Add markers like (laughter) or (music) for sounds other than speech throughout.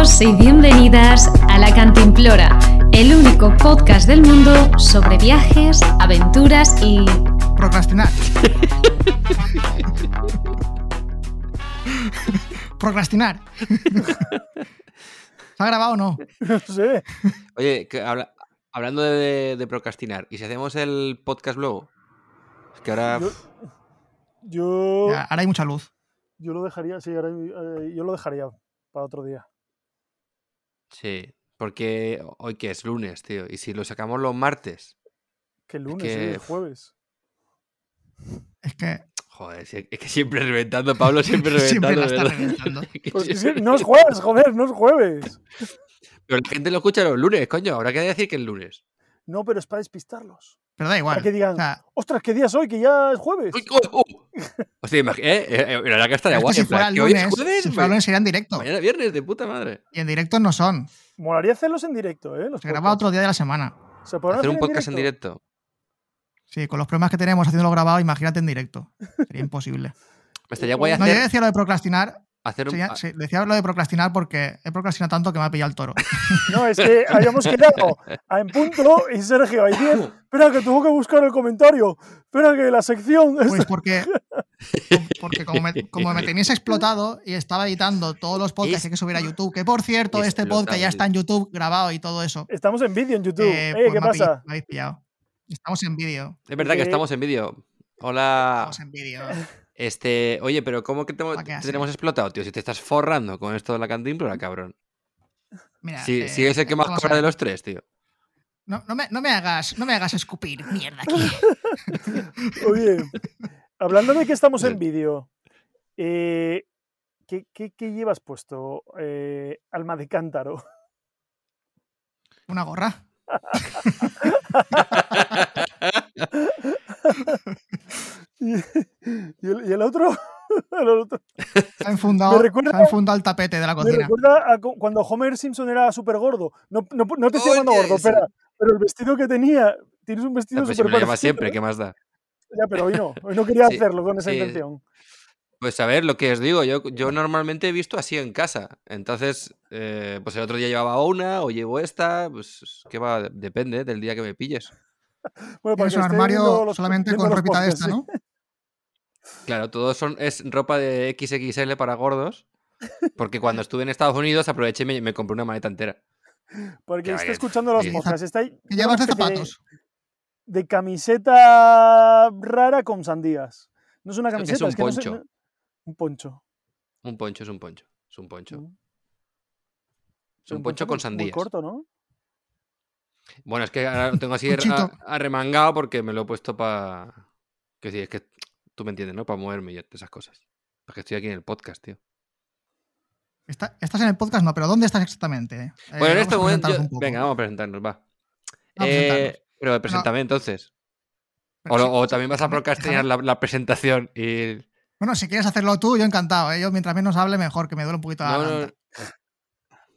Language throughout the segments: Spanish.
Bienvenidos y bienvenidas a La Cantimplora, el único podcast del mundo sobre viajes, aventuras y... Procrastinar. Procrastinar. ¿Se ha grabado o no? No sé. Oye, que habla- hablando de, de procrastinar, ¿y si hacemos el podcast luego? Es que ahora. Yo, yo, Ya, ahora hay mucha luz. yo lo dejaría, sí, ahora, eh, yo lo dejaría para otro día. Sí, porque hoy que es lunes, tío. Y si lo sacamos los martes. Que el lunes, que- sí, el jueves. Es que Joder, es que siempre reventando, Pablo, siempre (laughs) Siempre reventando. está ¿verdad? reventando. (laughs) Es Pues siempre- no es jueves, joder, no es jueves. Pero la gente lo escucha los lunes, coño. Habrá que decir que es lunes. No, pero es para despistarlos. Pero da igual. Para que digan, O sea, ostras, ¿qué día es hoy? Que ya es jueves. ¡Uy, oh, oh! Hostia, imagi- ¿eh? eh, eh, la verdad que estaría es que guay. si fuera el lunes, jueves, si fuera el lunes sería en directo. mañana viernes, de puta madre. Y en directo no son. Molaría hacerlos en directo, ¿eh? Los Se graba otro día de la semana. ¿Se podrán Hacer un en podcast en directo. Sí, con los problemas que tenemos haciéndolo grabado, imagínate en directo. Sería imposible. Me estaría guay No, yo hacer, decía lo de procrastinar. Hacer un. sí, sí, decía lo de procrastinar porque he procrastinado tanto que me ha pillado el toro. (laughs) No, es que habíamos quedado a en punto y Sergio, hay 10. Espera, que tengo que buscar el comentario. Espera, que la sección. Pues porque, (laughs) porque como, me, como me tenéis explotado y estaba editando todos los podcasts que hay que subir a YouTube, que por cierto, este podcast ya está en YouTube grabado y todo eso. Estamos en vídeo en YouTube. eh, Eh, pues ¿Qué me pillado- pasa? me habéis pillado. Estamos en vídeo. Es verdad que Eh, estamos en vídeo. Hola. Estamos en vídeo. (laughs) Este, oye, pero ¿cómo que te, ¿Pa' qué te tenemos explotado, tío? Si te estás forrando con esto de la cantimplora, cabrón. Mira, Si, eh, si es el que más vamos a cobra de los tres, tío. No, no me, no me hagas, no me hagas escupir mierda aquí. (laughs) Oye, hablando de que estamos en vídeo, eh, ¿qué, qué- qué llevas puesto? Eh, alma de cántaro. Una gorra. (laughs) (laughs) ¿Y, (laughs) y el, y el otro? (laughs) El otro- Se ha enfundado, Me recuerda- se ha enfundado el tapete de la Me cocina. recuerda a cu- cuando Homer Simpson era súper gordo. No, no, no te estoy llamando gordo, espera. Pero el vestido que tenía, tienes un vestido Ah, pues si súper me llama parecido, siempre. ¿qué más da? Ya, pero hoy no. Hoy no quería Sí, hacerlo con esa sí. intención. Pues a ver, lo que os digo, yo, yo normalmente he visto así en casa. Entonces, eh, pues el otro día llevaba una o llevo esta, pues que va, depende del día que me pilles. Bueno, para Tienes que un armario viendo los- solamente viendo con ropita de esta, sí. Claro, todo son, es ropa de XXL para gordos. Porque cuando estuve en Estados Unidos aproveché y me, me compré una maleta entera. Porque Que está escuchando los sí. podcasts. Está ahí- (laughs) ¿Qué llevas de zapatos? De camiseta rara con sandías. No es una camiseta, es un que no sé- poncho. no- un poncho. Un poncho es un poncho. Es un poncho. Mm. Es un Un poncho con sandías. Muy corto, ¿no? Bueno, es que ahora lo tengo así arremangado porque me lo he puesto para. Que sí, es que tú me entiendes, ¿no? Para moverme y esas cosas. Porque estoy aquí en el podcast, tío. Está- estás en el podcast, no, pero ¿dónde estás exactamente? Eh, Bueno, en este momento. yo-. Venga, vamos a presentarnos, va. A Eh, presentarnos. pero preséntame entonces. Pero O, sí, también vas a procrastinar la, la presentación y. Bueno, si quieres hacerlo tú, yo encantado. ¿eh? Yo mientras menos hable, mejor, que me duele un poquito la No, no, garganta. (laughs)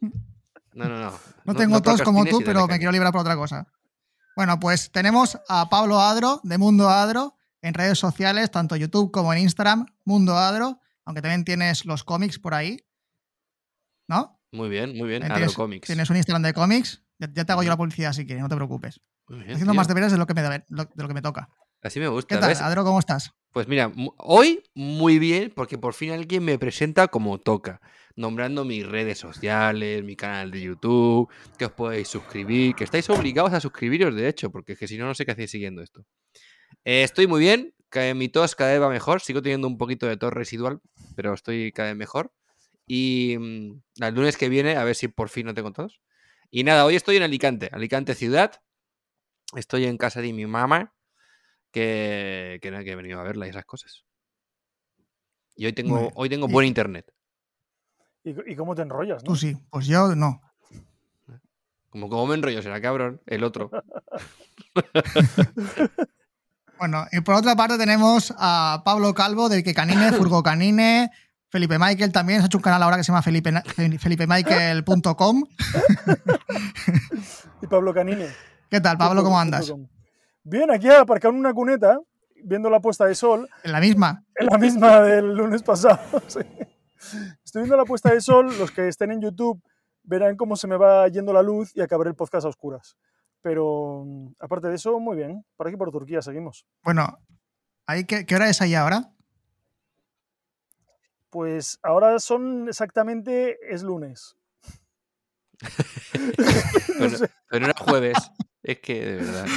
no, no, no. No, tengo tos como tú, pero me quiero librar por otra cosa. Bueno, pues tenemos a Pablo Adro, de Mundo Adro, en redes sociales, tanto YouTube como en Instagram, Mundo Adro, aunque también tienes los cómics por ahí. ¿No? Muy bien, muy bien. Adro tienes, Comics. tienes un Instagram de cómics. Ya, ya te hago yo la publicidad si quieres, no te preocupes. Muy bien, haciendo tío. más deberes de lo que me, de lo que me toca. Así me gusta. ¿Qué tal, ¿ves? Adro? ¿Cómo estás? Pues mira, hoy muy bien, porque por fin alguien me presenta como toca, nombrando mis redes sociales, mi canal de YouTube, que os podéis suscribir, que estáis obligados a suscribiros, de hecho, porque es que si no, no sé qué hacéis siguiendo esto. Eh, estoy muy bien, que mi tos cada vez va mejor, sigo teniendo un poquito de tos residual, pero estoy cada vez mejor. Y mm, el lunes que viene, a ver si por fin no tengo tos. Y nada, hoy estoy en Alicante, Alicante ciudad. Estoy en casa de mi mamá, que, que, nada, que he venido a verla y esas cosas. Y hoy tengo, hoy tengo Y- buen internet. ¿Y, y cómo te enrollas, no? Tú sí, pues yo no. Como, como me enrollo, será cabrón, el otro. (laughs) Bueno, y por otra parte tenemos a Pablo Calvo, del que Canine, (laughs) Furgo Canine, Felipe Michael también, se ha hecho un canal ahora que se llama Felipe, felipemichael.com. (laughs) Y Pablo Canine. ¿Qué tal, Pablo? ¿Cómo andas? Bien, aquí aparcado en una cuneta, viendo la puesta de sol, En la misma. en la misma del lunes pasado. (laughs) sí. Estoy viendo la puesta de sol, los que estén en YouTube verán cómo se me va yendo la luz y acabaré el podcast a oscuras. Pero mm, aparte de eso, muy bien. Por aquí por Turquía seguimos. Bueno, ¿ahí qué, qué hora es ahí ahora? Pues ahora son exactamente, es lunes. (laughs) Pero, pero era jueves. Es que, de verdad. (laughs)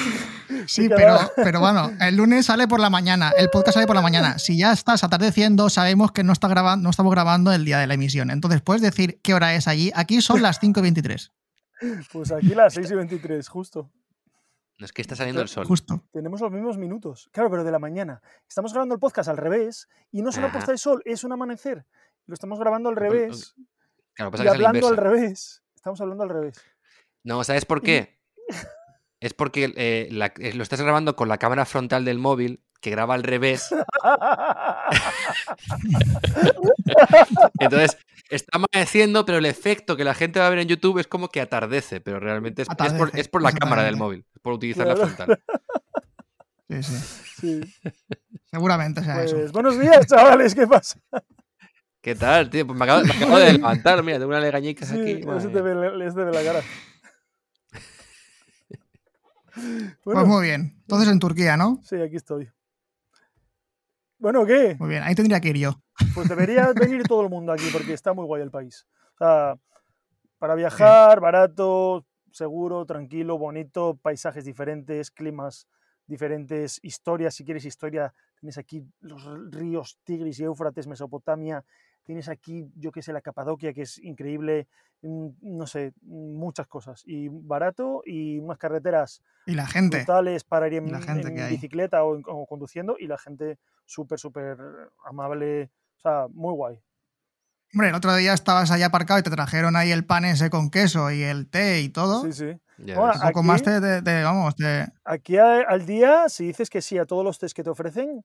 Sí, pero, pero bueno, el lunes sale por la mañana, el podcast sale por la mañana. Si ya estás atardeciendo, sabemos que no, está grabando, no estamos grabando el día de la emisión. Entonces, ¿puedes decir qué hora es allí? Aquí son las 5 y 23, Pues aquí las 6 y 23, justo. No es que está saliendo el sol. justo. Tenemos los mismos minutos. Claro, pero de la mañana. Estamos grabando el podcast al revés y no es una Ajá. puesta de sol, es un amanecer. Lo estamos grabando al revés Claro, pasa y que hablando al revés. Estamos hablando al revés. No, ¿sabes por qué? (laughs) Es porque eh, la- eh, lo estás grabando con la cámara frontal del móvil, que graba al revés. (laughs) Entonces, está amaneciendo, pero el efecto que la gente va a ver en YouTube es como que atardece, pero realmente es, es por, Atardece, es por la cámara del móvil, por utilizar la frontal. Sí, sí. Sí. Seguramente sea eso. Pues buenos días, chavales, ¿qué pasa? ¿Qué tal, tío? Pues me acabo, me acabo (laughs) de levantar, mira, tengo unas legañicas Sí, aquí. no madre se te ve, la cara. (laughs) Pues muy bien. Entonces en Turquía, ¿no? sí, aquí estoy. Bueno, ¿qué? Muy bien, ahí tendría que ir yo. Pues debería (laughs) venir todo el mundo aquí porque está muy guay el país. O sea, para viajar, barato, seguro, tranquilo, bonito, paisajes diferentes, climas diferentes, historias, si quieres historia, tienes aquí los ríos Tigris y Éufrates, Mesopotamia, tienes aquí, yo qué sé, la Capadocia, que es increíble, mm, no sé, muchas cosas. Y barato y unas carreteras Y la gente. brutales para ir en, La gente en que bicicleta o, o conduciendo y la gente súper, súper amable, o sea, muy guay. Hombre, el otro día estabas ahí aparcado y te trajeron ahí el pan ese con queso y el té y todo. Sí, sí. Ya Bueno. Un poco Aquí- más de, de- de- vamos, de... Aquí a- al día, si dices que sí a todos los test que te ofrecen,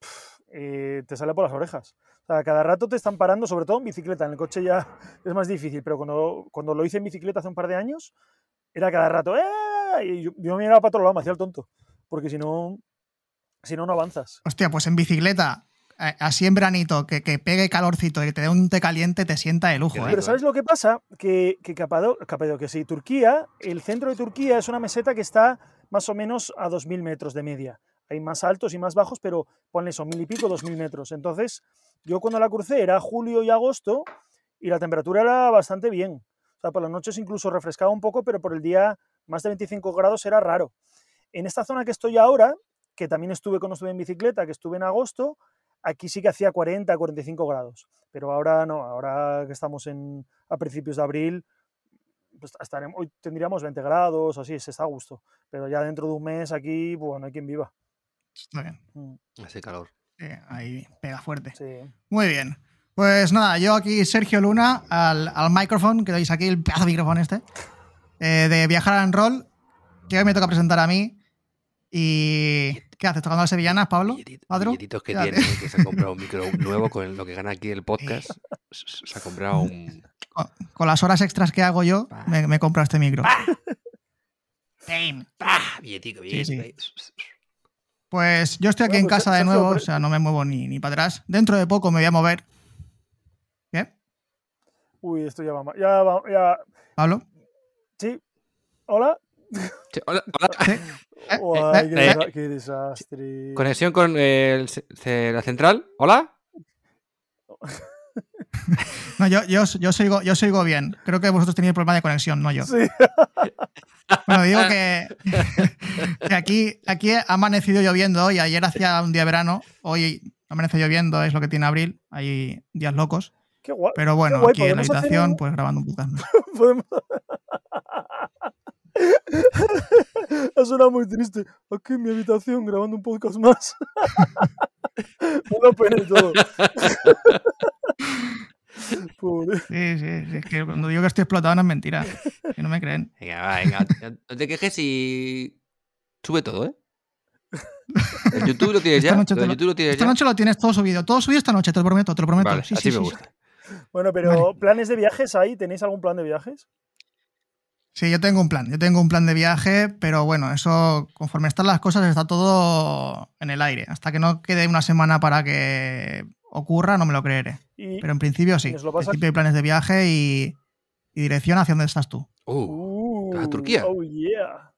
pf, eh, te sale por las orejas. O sea, cada rato te están parando, sobre todo en bicicleta. En el coche ya (laughs) es más difícil, pero cuando, cuando lo hice en bicicleta hace un par de años, era cada rato, ¡eh! Y yo, yo me miraba para otro lado, me hacía el tonto. Porque si no, si no, no avanzas. Hostia, pues en bicicleta, eh, así en veranito, que, que pegue calorcito y que te dé un té caliente, te sienta de lujo, ¿eh? Pero ¿sabes lo que pasa? Que, que Capado- Capadocia, sí, Turquía, el centro de Turquía es una meseta que está más o menos a 2.000 metros de media. Hay más altos y más bajos, pero ponle eso, mil y pico, 2.000 metros. Entonces, yo cuando la crucé era julio y agosto y la temperatura era bastante bien. O sea, por las noches incluso refrescaba un poco, pero por el día más de 25 grados era raro. En esta zona que estoy ahora, que también estuve cuando estuve en bicicleta, que estuve en agosto, aquí sí que hacía 40, 45 grados. Pero ahora no, ahora que estamos en, a principios de abril, pues hoy tendríamos 20 grados, así, se está a gusto. Pero ya dentro de un mes aquí, pues no hay quien viva. Está bien. Mm, Hace calor. Sí, ahí pega fuerte. Sí. Muy bien. Pues nada, yo aquí, Sergio Luna, al, al micrófono, que veis aquí, el pedazo de micrófono este, eh, de Viajar en Roll, que hoy me toca presentar a mí. ¿Y qué haces? ¿Tocando las sevillanas, Pablo? Billetito- ¿Adro? billetitos que tiene, que se ha comprado un (laughs) micro nuevo con lo que gana aquí el podcast. Se ha comprado un. Con, con las horas extras que hago yo, me, me compro este micro. ¡Ah! Billetico, Sí, sí. Pues yo estoy aquí Bueno, en pues, casa de nuevo, o sea, no me muevo ni, ni para atrás. Dentro de poco me voy a mover. ¿Qué? Uy, esto ya va mal. Ya va, ya. ¿Pablo? Sí. ¿Hola? Sí, hola, hola. (laughs) ¿Sí? Eh, Uay, qué, eh. qué desastre. Conexión con eh, el la central. ¿Hola? (laughs) (laughs) No, yo, yo, yo, sigo, yo sigo bien. Creo que vosotros tenéis problema de conexión, no yo. Sí. (laughs) Bueno, digo que, (laughs) que aquí, aquí ha amanecido lloviendo y ayer hacía un día de verano, hoy amanece lloviendo, es lo que tiene abril, hay días locos. Qué guay. Pero bueno, guay, aquí en la habitación, un- pues grabando un podcast. más. Podemos- ha sonado muy triste. Aquí en mi habitación grabando un podcast más. Da pena y todo. (laughs) Pobre. Sí, sí, sí, es que cuando digo que estoy explotado no es mentira, que no me creen. (laughs) Venga, va, venga. No te quejes y. Sube todo, ¿eh? (laughs) El YouTube lo tienes Esta ya. noche Lo YouTube lo tienes Esta ya. noche lo tienes todo subido, todo subido esta noche, te lo prometo, te lo prometo. Vale, sí, así sí, me sí, gusta. Bueno, pero planes de viajes ahí, ¿tenéis algún plan de viajes? Sí, yo tengo un plan, yo tengo un plan de viaje, pero bueno, eso conforme están las cosas está todo en el aire. Hasta que no quede una semana para que ocurra, no me lo creeré. Y, Pero en principio sí. ¿Y En principio hay planes de viaje y y dirección hacia donde estás tú. Uh, ¿a Uh, Turquía? Oh, yeah.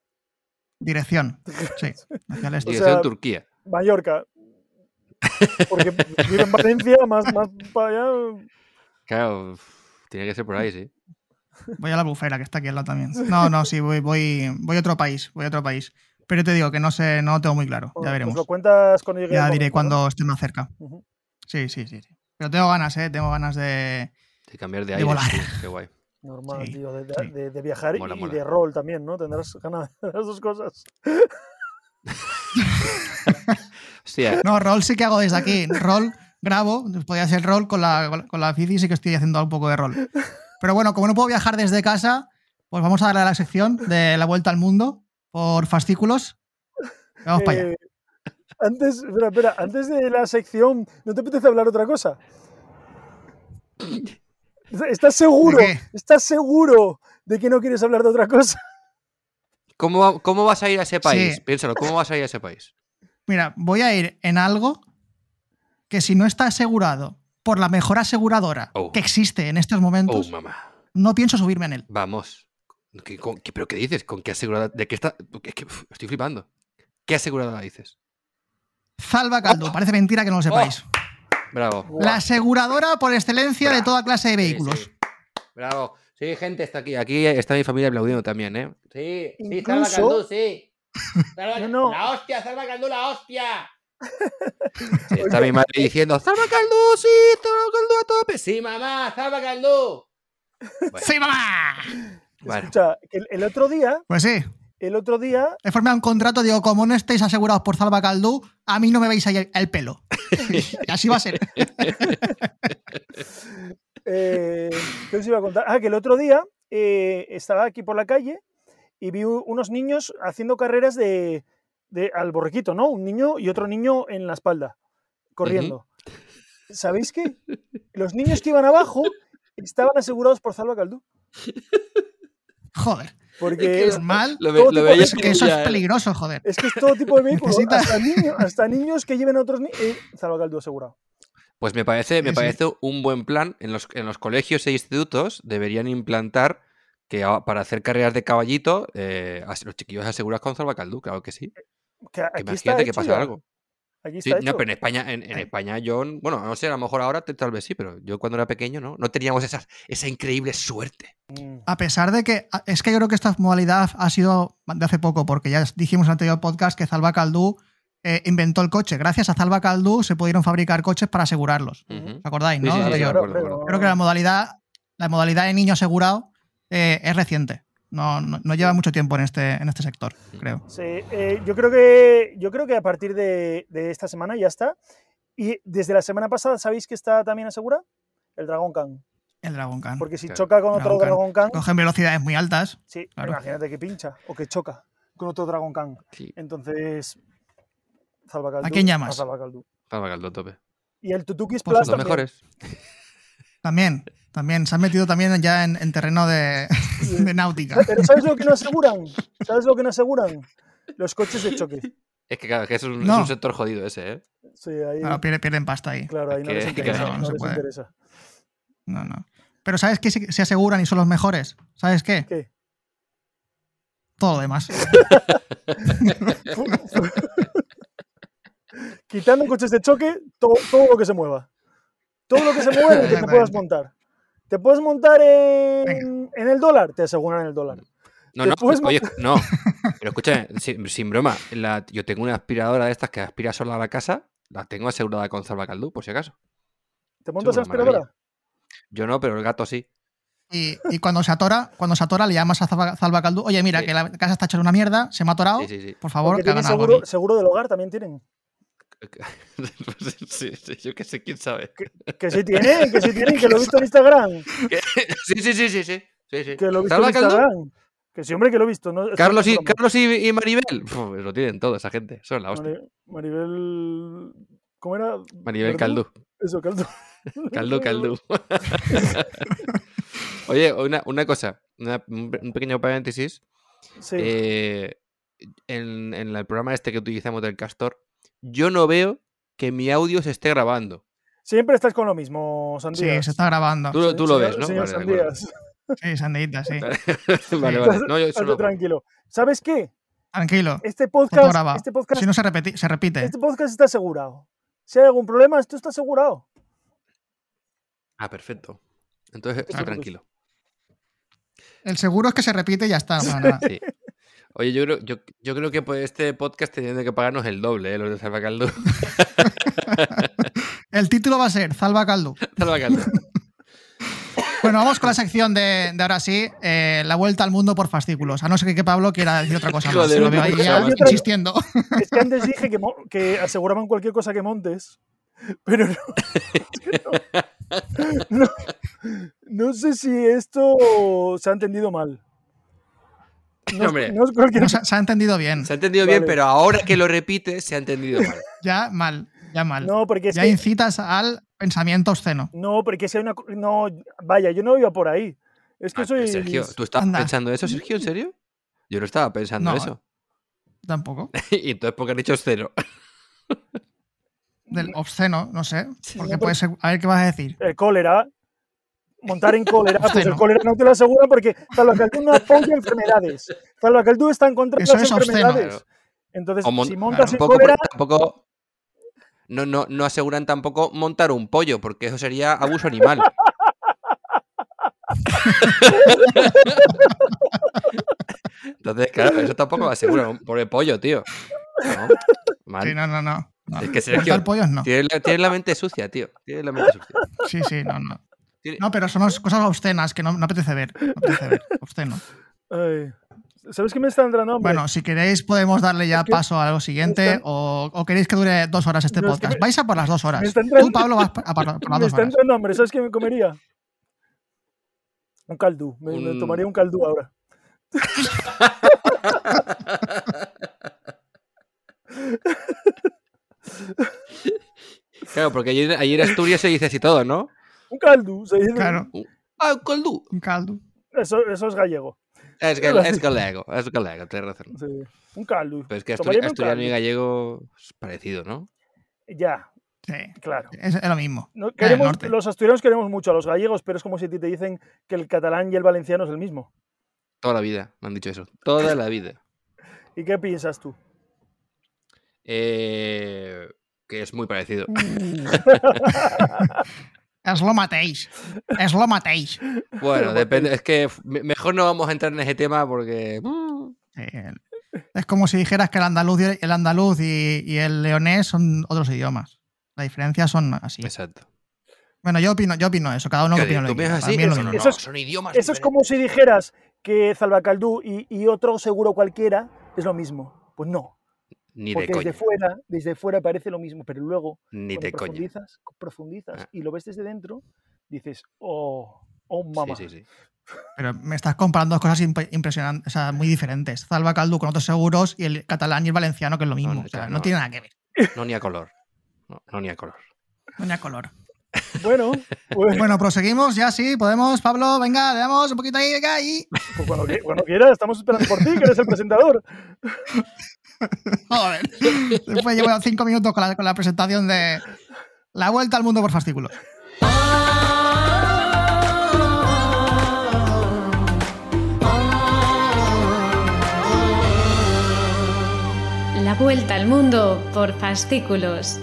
Dirección, (laughs) sí, hacia el este. O dirección sea, Turquía. Mallorca. Porque vive en Valencia, más, más para allá. Claro, tiene que ser por ahí, sí. Voy a la bufera, que está aquí al lado también. No, no, sí, voy, voy, voy a otro país, voy a otro país. Pero te digo que no sé, no lo tengo muy claro. Ya pues veremos. lo cuentas cuando llegue. Ya diré momento, cuando esté más cerca. Sí, sí, sí. sí. Pero tengo ganas, ¿eh? Tengo ganas de... De cambiar de De aire. volar. sí, qué guay. (laughs) Normal, Sí, tío. De, de- sí. de- de viajar Mola, y mola. de rol también, ¿no? Tendrás ganas de las dos cosas. (laughs) Hostia, No, rol sí que hago desde aquí. Rol, grabo, podría ser rol con la, con la- con la bici, sí que estoy haciendo un poco de rol. Pero bueno, como no puedo viajar desde casa, pues vamos a darle a la sección de la vuelta al mundo por fascículos. Vamos para allá. Antes, espera, espera, antes de la sección, ¿no te apetece hablar otra cosa? ¿Estás seguro? ¿Estás seguro de que no quieres hablar de otra cosa? ¿cómo, va- ¿cómo vas a ir a ese país? Sí. Piénsalo, ¿cómo vas a ir a ese país? Mira, voy a ir en algo que si no está asegurado por la mejor aseguradora Oh. que existe en estos Oh, momentos, mamá. no pienso subirme en él. Vamos. ¿Qué, con- qué- ¿Pero qué dices? ¿Con qué asegurada? ¿De qué está? Es que uf, estoy flipando. ¿Qué aseguradora dices? Salva Caldo, parece mentira que no lo sepáis. Bravo. La aseguradora por excelencia de toda clase de vehículos. sí. Bravo. Sí, gente, está aquí. Aquí está mi familia aplaudiendo también, ¿eh? Sí, sí, Salva Incluso- Caldú, sí. Salva- No, no. La hostia, Salva Caldú, la hostia. Sí, (laughs) está mi madre diciendo, Salva Caldú, sí, Salva Caldú a tope. Sí, mamá, Salva Caldú. Bueno, ¡Sí, mamá! bueno. Escucha, el otro día, Pues sí, el otro día, he formado un contrato, digo, como no estéis asegurados por Salva Caldú, a mí no me veis ahí el, el pelo. (laughs) y así va a ser. (laughs) eh, ¿qué os iba a contar? Ah, que el otro día eh, estaba aquí por la calle y vi unos niños haciendo carreras de, de al borriquito, ¿no? Un niño y otro niño en la espalda, corriendo. ¿Sabéis qué? Los niños que iban abajo estaban asegurados por Salva Caldú. (laughs) Joder, Porque es mal. Lo, ve- todo lo Es que eso ya, es ¿eh? peligroso, joder. Es que es todo tipo de (laughs) vehículos, Necesita- hasta, niños, hasta niños que lleven a otros niños. Eh, Salvacaldo asegurado. Pues me parece, me Sí, sí. parece un buen plan. En los, en los colegios e institutos deberían implantar que para hacer carreras de caballito, eh, los chiquillos asegurados con salvacaldú, claro que sí. Que aquí Que está imagínate que pasa ya. algo. Aquí Sí, no, pero en España, en, en España yo, bueno, no sé, a lo mejor ahora tal vez sí, pero yo cuando era pequeño no, no teníamos esa, esa increíble suerte. Mm. A pesar de que. Es que yo creo que esta modalidad ha sido de hace poco, porque ya dijimos en el anterior podcast que Salva Caldú eh, inventó el coche. Gracias a Salva Caldú se pudieron fabricar coches para asegurarlos. Ujú. ¿Os acordáis, Sí, no? sí, sí, acuerdo, acuerdo. Creo que la modalidad, la modalidad de niño asegurado eh, es reciente. No, no, no lleva mucho tiempo en este, en este sector, creo. Sí, eh, yo, creo que, yo creo que a partir de, de esta semana ya está. Y desde la semana pasada, ¿sabéis que está también asegura? El Dragon Khan. El Dragon Khan. Porque si Claro. choca con otro Dragon Khan. Dragon Khan, Cogen velocidades muy altas. sí, claro. imagínate que pincha o que choca con otro Dragon Khan. Sí, Entonces, Salvacaldú. ¿A quién llamas? a Salvacaldú. salvacaldú a tope. Y el Tutukis Pues Plus Los también. mejores. También, también. Se han metido también ya en, en terreno de, de náutica. Pero ¿sabes lo que no aseguran? ¿Sabes lo que no aseguran? Los coches de choque. Es que claro, que es un, es No. un sector jodido ese, ¿eh? Sí, ahí, Claro, pierden, pierden pasta ahí. claro, ahí no que- les interesa. no, no se les puede. interesa. No, no. Pero ¿sabes qué se, se aseguran y son los mejores? ¿Sabes qué? ¿Qué? Todo lo demás. (laughs) Quitando coches de choque, todo, todo lo que se mueva. Todo lo que se el que te puedas montar. ¿Te puedes montar en, en el dólar? Te aseguran en el dólar. No, ¿Te no, oye, no. (laughs) Pero escúchame, sin, sin broma, la- yo tengo una aspiradora de estas que aspira sola a la casa, la tengo asegurada con salvacaldú, por si acaso. ¿Te montas una aspiradora? Yo no, pero el gato sí. Y, y cuando se atora, cuando se atora, le llamas a Salva- Salvacaldú. Oye, mira, Sí. que la casa está hecha una mierda, se me ha atorado. Sí, sí, sí. Por favor, que hagan algo. seguro, aquí. seguro del hogar, también tienen. (laughs) sí, sí, yo qué sé, quién sabe. Que sí tienen, que sí tienen, que lo he visto en Instagram. (laughs) Sí, sí, sí, sí, sí. sí, sí. Que lo he visto en. Instagram. Que sí, hombre, que lo he visto. No, Carlos, y. Carlos y, y Maribel. Uf, lo tienen todo, esa gente. Son la hostia. Mari- Maribel. ¿Cómo era? Maribel. Caldú. Eso, Caldú. (laughs) Caldú, Caldú. Oye, una, una cosa, una- un pe- un pequeño paréntesis. Sí. Eh, en, en el programa este que utilizamos del Castor, yo no veo que mi audio se esté grabando. Siempre estás con lo mismo, Sí, Sandías. se está grabando. Tú, lo- tú lo Señor- ves, ¿no? Señor Vale. Sandías. Sí, sandita, sí. (laughs) vale, vale. (laughs) No, yo solo. tranquilo. ¿Sabes qué? Tranquilo. Este podcast, este podcast, Si no se, repeti- se repite. este podcast está asegurado. Si hay algún problema, esto está asegurado. Ah, perfecto. Entonces, estoy preocupes. tranquilo. El seguro es que se repite y ya está. no pasa (laughs) nada. Sí. Oye, yo creo, yo, yo creo que por este podcast tendrían que pagarnos el doble, ¿eh? los de Salvacaldo. (laughs) El título va a ser Salva Caldo. (laughs) Salvacaldo. Bueno, vamos con la sección de, de ahora sí, eh, la vuelta al mundo por fascículos. A no ser que Pablo quiera decir otra cosa (laughs) más. Joder, Lo veo ahí ya insistiendo. Es que antes dije que, aseguraban cualquier cosa que montes, pero no, no, no sé si esto se ha entendido mal. No, Hombre. no es cualquier No, se, se ha entendido bien. Se ha entendido bien, pero ahora que lo repite, se ha entendido mal. (laughs) Ya mal, ya mal. No, porque es ya que, incitas al pensamiento obsceno. no, porque si hay una no, vaya, yo no iba por ahí. Es que Ah, soy Sergio, ¿tú estabas Anda. pensando eso, Sergio? ¿En serio? Yo no estaba pensando No. eso. Tampoco. (laughs) y entonces, ¿por qué han dicho cero? Del obsceno, no sé. Porque puede ser. A ver qué vas a decir. el cólera. Montar en cólera, pues el cólera no te lo aseguran porque Salvacaldú no apoya enfermedades. Salvacaldú está en contra de Eso las es obsceno. enfermedades. Entonces, mon- si montas en Tampoco, cólera, tampoco- no, no, no aseguran tampoco montar un pollo, porque eso sería abuso animal. Entonces, claro, eso tampoco lo aseguran. un Pobre pollo, tío. No, mal. Sí, no, no, no. no. Es que Sergio, pollos no. Tienes la, tienes la mente sucia, tío. Tienes la mente sucia. Sí, sí, no, no. Tiene- No, pero son cosas obscenas que no, no apetece ver. No apetece ver. (laughs) Obsceno. Ay, ¿sabes qué me está entrando? Bueno, si queréis podemos darle ya Es que paso a lo siguiente o, o queréis que dure dos horas este No, es que podcast. me- Vais a por las dos horas. me está entrando- Tú, Pablo, vas a por, por las (laughs) me dos está horas. entrando hambre. ¿Sabes qué me comería? Un caldú. Me, me tomaría un caldú ahora. (laughs) Claro, porque ayer, ayer en Asturias se dice así todo, ¿no? Un caldú. se dice. Claro, Ah, un coldú. un caldo. Eso, eso es gallego. Es, que, es galego, es galego, tienes razón. Sí. Un caldú. Pero es que asturiano y caldo. gallego es parecido, ¿no? Ya, Sí, claro. es, lo mismo. No, queremos, norte. los asturianos queremos mucho a los gallegos, pero es como si a ti te dicen que el catalán y el valenciano es el mismo. Toda la vida me han dicho eso. Toda la vida. (laughs) ¿Y qué piensas tú? Eh, que es muy parecido. (laughs) (laughs) Es lo mateix. Es lo mateix. Bueno, depende. Es que mejor no vamos a entrar en ese tema porque. Es como si dijeras que el andaluz y el, andaluz y, y el leonés son otros idiomas. La diferencia son así. Exacto. Bueno, yo opino, yo opino eso. Cada uno que ¿Qué opina lo ¿Tú que así? es no, Eso es- son idiomas. Eso es como si dijeras que Salvacaldú y, y otro seguro cualquiera es lo mismo. Pues no, Ni de porque coña. desde fuera, desde fuera parece lo mismo, pero luego Ni de coña. profundizas, profundizas Ah. y lo ves desde dentro, dices, oh, oh mamá. Sí, sí, sí. Pero me estás comparando dos cosas imp- impresionantes, o sea, muy diferentes. Salva Caldu con otros seguros y el catalán y el valenciano, que es lo mismo. no, o sea, no no. tiene nada que ver. No ni a color. No, no ni a color. Doña color. Bueno, pues, Bueno, proseguimos, ya sí, podemos. Pablo, venga, le damos un poquito ahí, venga, ahí. pues cuando, cuando quieras, estamos esperando por ti, que eres el presentador. (laughs) Joder. Después llevo cinco minutos con la, con la presentación de La vuelta al mundo por fascículos. La vuelta al mundo por fascículos.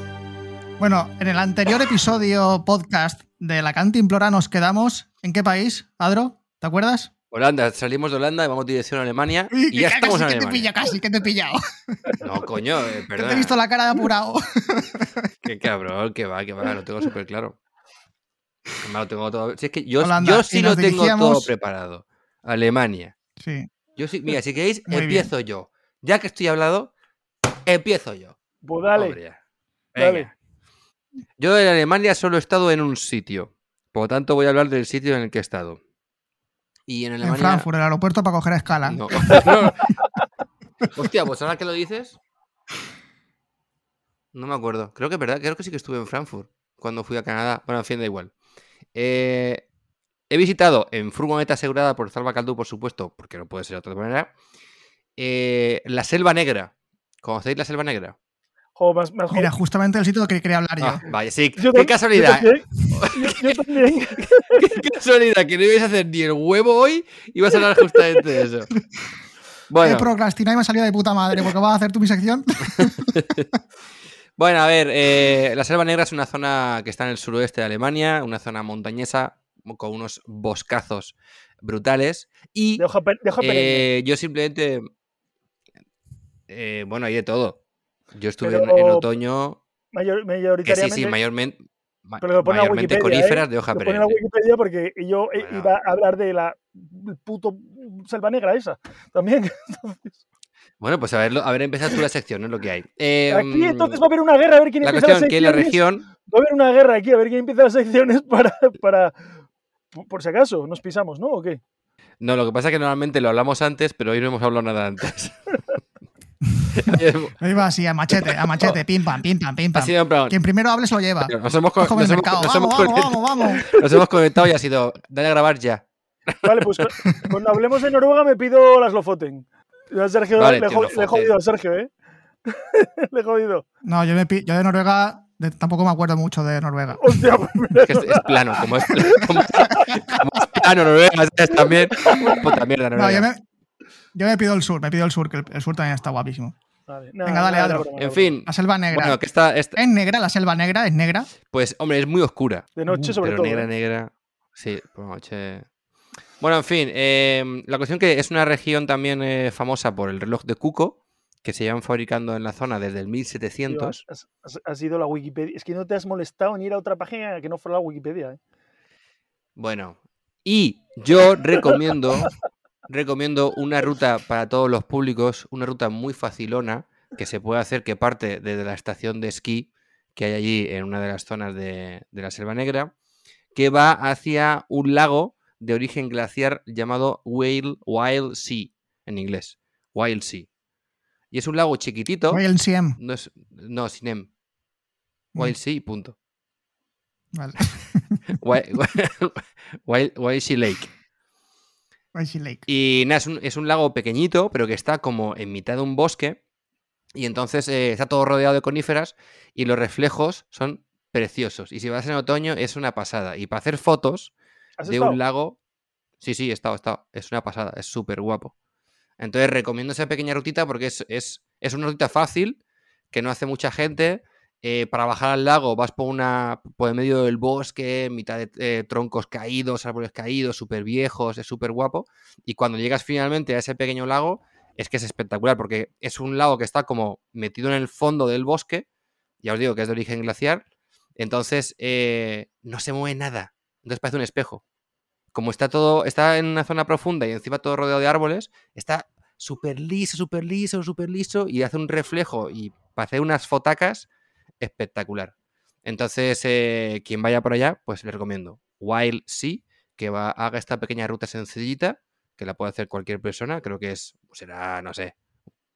Bueno, en el anterior episodio podcast de La Cantimplora nos quedamos. ¿En qué país, Adro? ¿Te acuerdas? Holanda, salimos de Holanda y vamos dirección a Alemania y ya que estamos en casi que te Alemania. pilla, casi que te he pillado. No, coño, eh, Que te he visto la cara de apurado. (laughs) Qué cabrón, que va, que va, lo tengo súper claro. Además, lo tengo todo. Si es que yo, Holanda, yo sí lo tengo todo preparado. Alemania. Sí. Yo sí, mira, si queréis, Muy empiezo yo. Ya que estoy hablado, empiezo yo. Pues dale, Hombre, dale. Yo en Alemania solo he estado en un sitio. Por lo tanto, voy a hablar del sitio en el que he estado. Y en Alemania. En Frankfurt, el aeropuerto para coger escala. No. (laughs) No. Hostia, pues ahora que lo dices. No me acuerdo. Creo que es verdad. Creo que sí que estuve en Frankfurt cuando fui a Canadá. Bueno, en fin, da igual. Eh, he visitado en furgoneta asegurada por Salva Caldú, por supuesto, porque no puede ser de otra manera. eh, la Selva Negra. ¿Conocéis la Selva Negra? Jo, más- más Mira, justamente el sitio que quería hablar yo. Ah, vaya, sí. Yo Qué yo casualidad. también. Yo, yo (laughs) también. Qué casualidad, que no ibas a hacer ni el huevo hoy y vas a hablar justamente de eso. He Bueno, (laughs) procrastinado y me ha salido de puta madre porque vas a hacer tú mi sección. (laughs) bueno, a ver, eh, la Selva Negra es una zona que está en el suroeste de Alemania, una zona montañesa con unos boscazos brutales. Y De hoja, de eh, yo simplemente. eh, bueno, hay de todo. Yo estuve en- otoño. Mayor- Que sí, mayoritariamente. sí, mayormente. ma- pero lo mayormente coníferas ¿eh? de hoja Lo pone en la perenne. Wikipedia porque yo eh, Bueno. iba a hablar de la puto selva negra esa también. (laughs) Entonces, Bueno, pues a ver, a ver, empezar tú la sección, no es lo que hay. Eh, aquí entonces va a haber una guerra a ver quién la empieza las cuestión que en la secciones. región. Va a haber una guerra aquí a ver quién empieza las secciones (laughs) para, para por- por si acaso nos pisamos, ¿no? ¿O qué? No, lo que pasa es que normalmente lo hablamos antes, pero hoy no hemos hablado nada antes. (laughs) Yo iba así, a machete, a machete, pim pam, pim pam, pim ha pam. sido en plan. Quien primero hable se lo lleva. Nos hemos, co- nos hemos- nos Vamos, hemos vamos, conectado- vamos, vamos. nos hemos conectado y ha sido. Dale a grabar ya. Vale, pues cu- cuando hablemos de Noruega me pido las Lofoten. Yo a Sergio Vale, le, tío, jo- le he Lofoten. jodido a Sergio, ¿eh? (laughs) le he jodido. No, yo, me pi- yo de Noruega de- tampoco me acuerdo mucho de Noruega. Hostia, pues mira, Es que es, es plano, como es, como, como es plano, Noruega, ¿sabes? También. Puta mierda, No, Noruega. yo me, yo me pido el sur, me pido el sur, que el, el sur también está guapísimo. Vale, Venga, dale, nada, Adro. En fin. La selva negra. Bueno, que está, Es negra, la selva negra, es negra. Pues, hombre, es muy oscura. De noche, sobre pero todo. negra, ¿eh? negra. Sí, por la noche. Bueno, en fin, eh, la cuestión que es una región también eh, famosa por el reloj de Cuco, que se llevan fabricando en la zona desde el Tío, 1700. has, has- has ido a la Wikipedia. Es que no te has molestado en ir a otra página que no fuera la Wikipedia. ¿eh? Bueno, y yo recomiendo, (laughs) recomiendo una ruta para todos los públicos, una ruta muy facilona, que se puede hacer que parte desde la estación de esquí que hay allí en una de las zonas de, de la Selva Negra, que va hacia un lago de origen glaciar llamado Whale, Wild Sea, en inglés. Wild Sea. Y es un lago chiquitito. El CM. No, es, no, sin em. Mm. Wild Sea, punto. Vale. Wild, (laughs) Wild- Wild Sea Lake. Lake. Y nada, es un, es un lago pequeñito, pero que está como en mitad de un bosque. Y entonces eh, está todo rodeado de coníferas y los reflejos son preciosos. Y si vas en otoño es una pasada. Y para hacer fotos ¿Has de estado? un lago... Sí, sí, he estado, he estado. Es una pasada, es súper guapo. Entonces recomiendo esa pequeña rutita porque es, es, es una rutita fácil, que no hace mucha gente. Eh, para bajar al lago vas por una por medio del bosque, mitad de eh, troncos caídos, árboles caídos, súper viejos, es súper guapo. Y cuando llegas finalmente a ese pequeño lago, es que es espectacular, porque es un lago que está como metido en el fondo del bosque, ya os digo que es de origen glaciar, entonces eh, no se mueve nada, entonces parece un espejo. Como está todo, está en una zona profunda y encima todo rodeado de árboles, está súper liso, súper liso, súper liso y hace un reflejo y para hacer unas fotacas espectacular. Entonces, eh, quien vaya por allá, pues le recomiendo Wild Sea, que va, haga esta pequeña ruta sencillita, que la puede hacer cualquier persona, creo que es, será, no sé,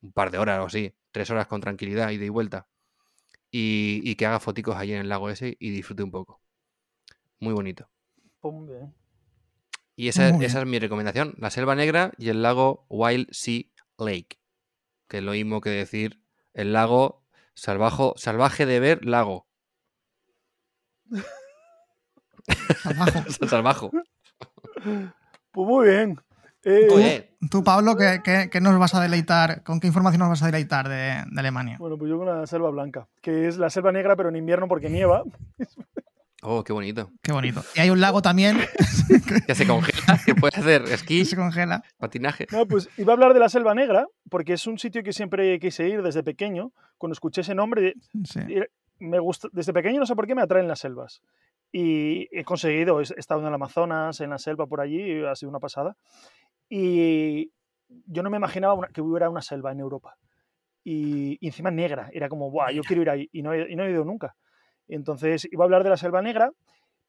un par de horas o así, tres horas con tranquilidad, ida y vuelta. Y, y que haga foticos allí en el lago ese y disfrute un poco. Muy bonito. Pues muy bien. Y esa, Muy esa es mi recomendación, la Selva Negra y el lago Wild Sea Lake, que es lo mismo que decir el lago salvajo, salvaje de ver lago. Salvajo. (laughs) Salvajo. Pues muy bien. Eh, Oye, Tú, Pablo, ¿qué, qué, qué nos vas a deleitar? ¿Con qué información nos vas a deleitar de, de Alemania? Bueno, pues yo con la selva blanca, que es la selva negra, pero en invierno porque nieva. oh, qué bonito. Qué bonito. Y hay un lago también (laughs) Ya se congela, (laughs) que puede hacer esquí, se congela. patinaje. No, pues iba a hablar de la selva negra, porque es un sitio que siempre quise ir desde pequeño. Cuando escuché ese nombre, Sí. eh, me gusta, desde pequeño no sé por qué me atraen las selvas. Y he conseguido, he estado en el Amazonas, en la selva por allí, ha sido una pasada. Y yo no me imaginaba una- que hubiera una selva en Europa. Y, y encima negra, era como, ¡buah! Yo quiero ir ahí. Y no he, y no he ido nunca. Entonces iba a hablar de la selva negra,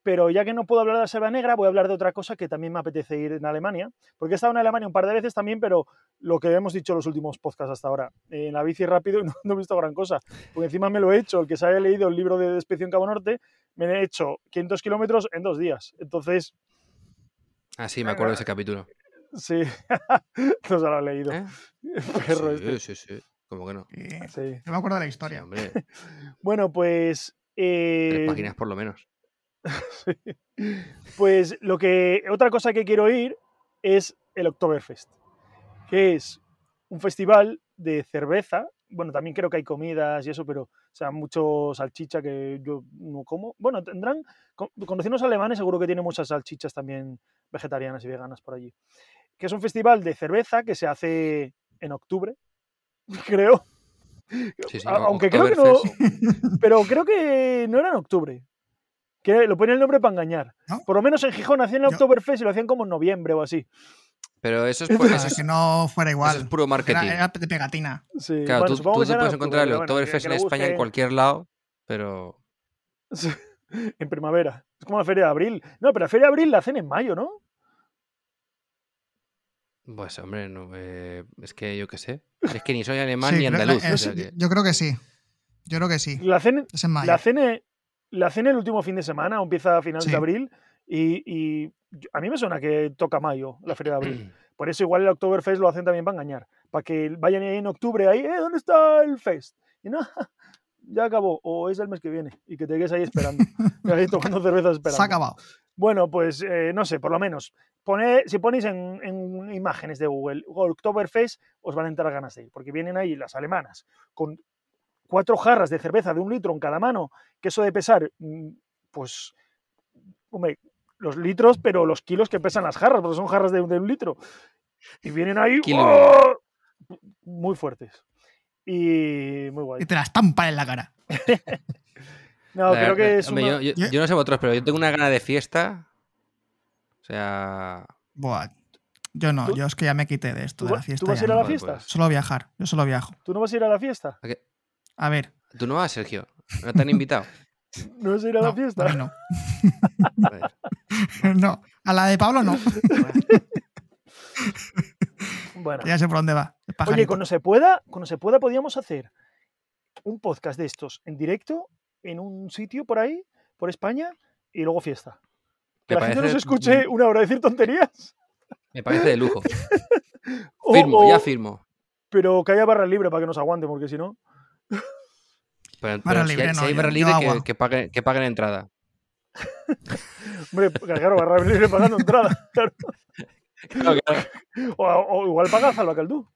pero ya que no puedo hablar de la selva negra, voy a hablar de otra cosa que también me apetece ir en Alemania. Porque he estado en Alemania un par de veces también, pero lo que hemos dicho en los últimos podcasts hasta ahora. En la bici rápido (laughs) no, no he visto gran cosa. Porque encima me lo he hecho, el que se haya leído el libro de Expedición Cabo Norte, me he hecho 500 kilómetros en dos días. Entonces, Ah, sí, me acuerdo de ese capítulo. (laughs) sí, no se lo ha leído. ¿Eh? (laughs) Perro sí, este. sí, sí. ¿Cómo que no? Sí. yo me acuerdo de la Sí, historia. hombre, Bueno, pues... tres eh, páginas por lo menos. (laughs) Sí. Pues lo que. Otra cosa que quiero ir es el Oktoberfest, que es un festival de cerveza. Bueno, también creo que hay comidas y eso, pero o sea, mucho salchicha que yo no como. Bueno, tendrán. con- Conociendo alemanes, seguro que tienen muchas salchichas también vegetarianas y veganas por allí. Que es un festival de cerveza que se hace en octubre, (laughs) creo. Sí, sí, Aunque creo que no. (laughs) Pero creo que no era en octubre. Que lo ponía el nombre para engañar. ¿No? Por lo menos en Gijón hacían el Oktoberfest y lo hacían como en noviembre o así. Pero eso es, verdad, eso es- que no fuera eso igual. es puro marketing. Era, era de pegatina. Sí, Claro, bueno, tú, tú te puedes en encontrar el bueno, Oktoberfest que- en España en cualquier lado, pero (laughs) En primavera. Es como la Feria de Abril. No, pero la Feria de Abril la hacen en mayo, ¿no? pues hombre, no, eh, es que yo qué sé. (laughs) Es que ni soy alemán Sí, ni creo- andaluz. es- o sea que- Yo creo que sí. Yo creo que sí. La hacen, Es en mayo. la hacen, la hacen el último fin de semana o empieza a finales Sí. de abril. Y, a mí me suena que toca mayo, la Feria de Abril. (clears throat) Por eso igual el Oktoberfest lo hacen también para engañar. Para que vayan ahí en octubre ahí, ¿eh? ¿Dónde está el fest? Y no, (laughs) ya acabó. O es el mes que viene. Y que te quedes ahí esperando. (laughs) ahí tomando cervezas esperando. Se ha acabado. Bueno, pues eh, no sé, por lo menos. Pone, si ponéis en, en imágenes de Google Oktoberfest, os van a entrar ganas de ir. Porque vienen ahí las alemanas con cuatro jarras de cerveza de un litro en cada mano, que eso de pesar, mm, pues, hombre, los litros, pero los kilos que pesan las jarras, porque son jarras de, de un litro. Y vienen ahí ¡oh! muy fuertes. Y muy guay. Y te la estampan en la cara. (laughs) No, La- creo que es hombre, una- yo, yo- Yo- yo no sé vosotros, pero yo tengo una gana de fiesta. O sea. Buah. Yo no, ¿Tú- yo es que ya me quité de esto ¿Tú, de la tú fiesta. vas a ir a la fiesta? pues. Solo viajar, yo solo viajo. ¿Tú no vas a ir a la fiesta? ¿a qué? A ver, ¿Tú no vas, Sergio? ¿No te han invitado? (laughs) ¿No vas a ir a la no, fiesta? (laughs) a no. Joder. (laughs) no, a la de Pablo no. Bueno. Ya sé por dónde va. Oye, cuando se pueda, cuando se pueda, podíamos hacer un podcast de estos en directo en un sitio por ahí, por España, y luego fiesta. Que la gente nos escuche una hora decir tonterías. Me parece de lujo. o- Firmo, o- ya firmo. Pero que haya barra libre para que nos aguante, porque si no. (laughs) Pero, Barra pero si, libre hay- si no, hay yo- barra yo libre, que, agua. que paguen, que paguen entrada. (laughs) Hombre, claro, barra libre pagando entrada. (laughs) claro. Claro, claro. O, o igual paga Zalba Caldú.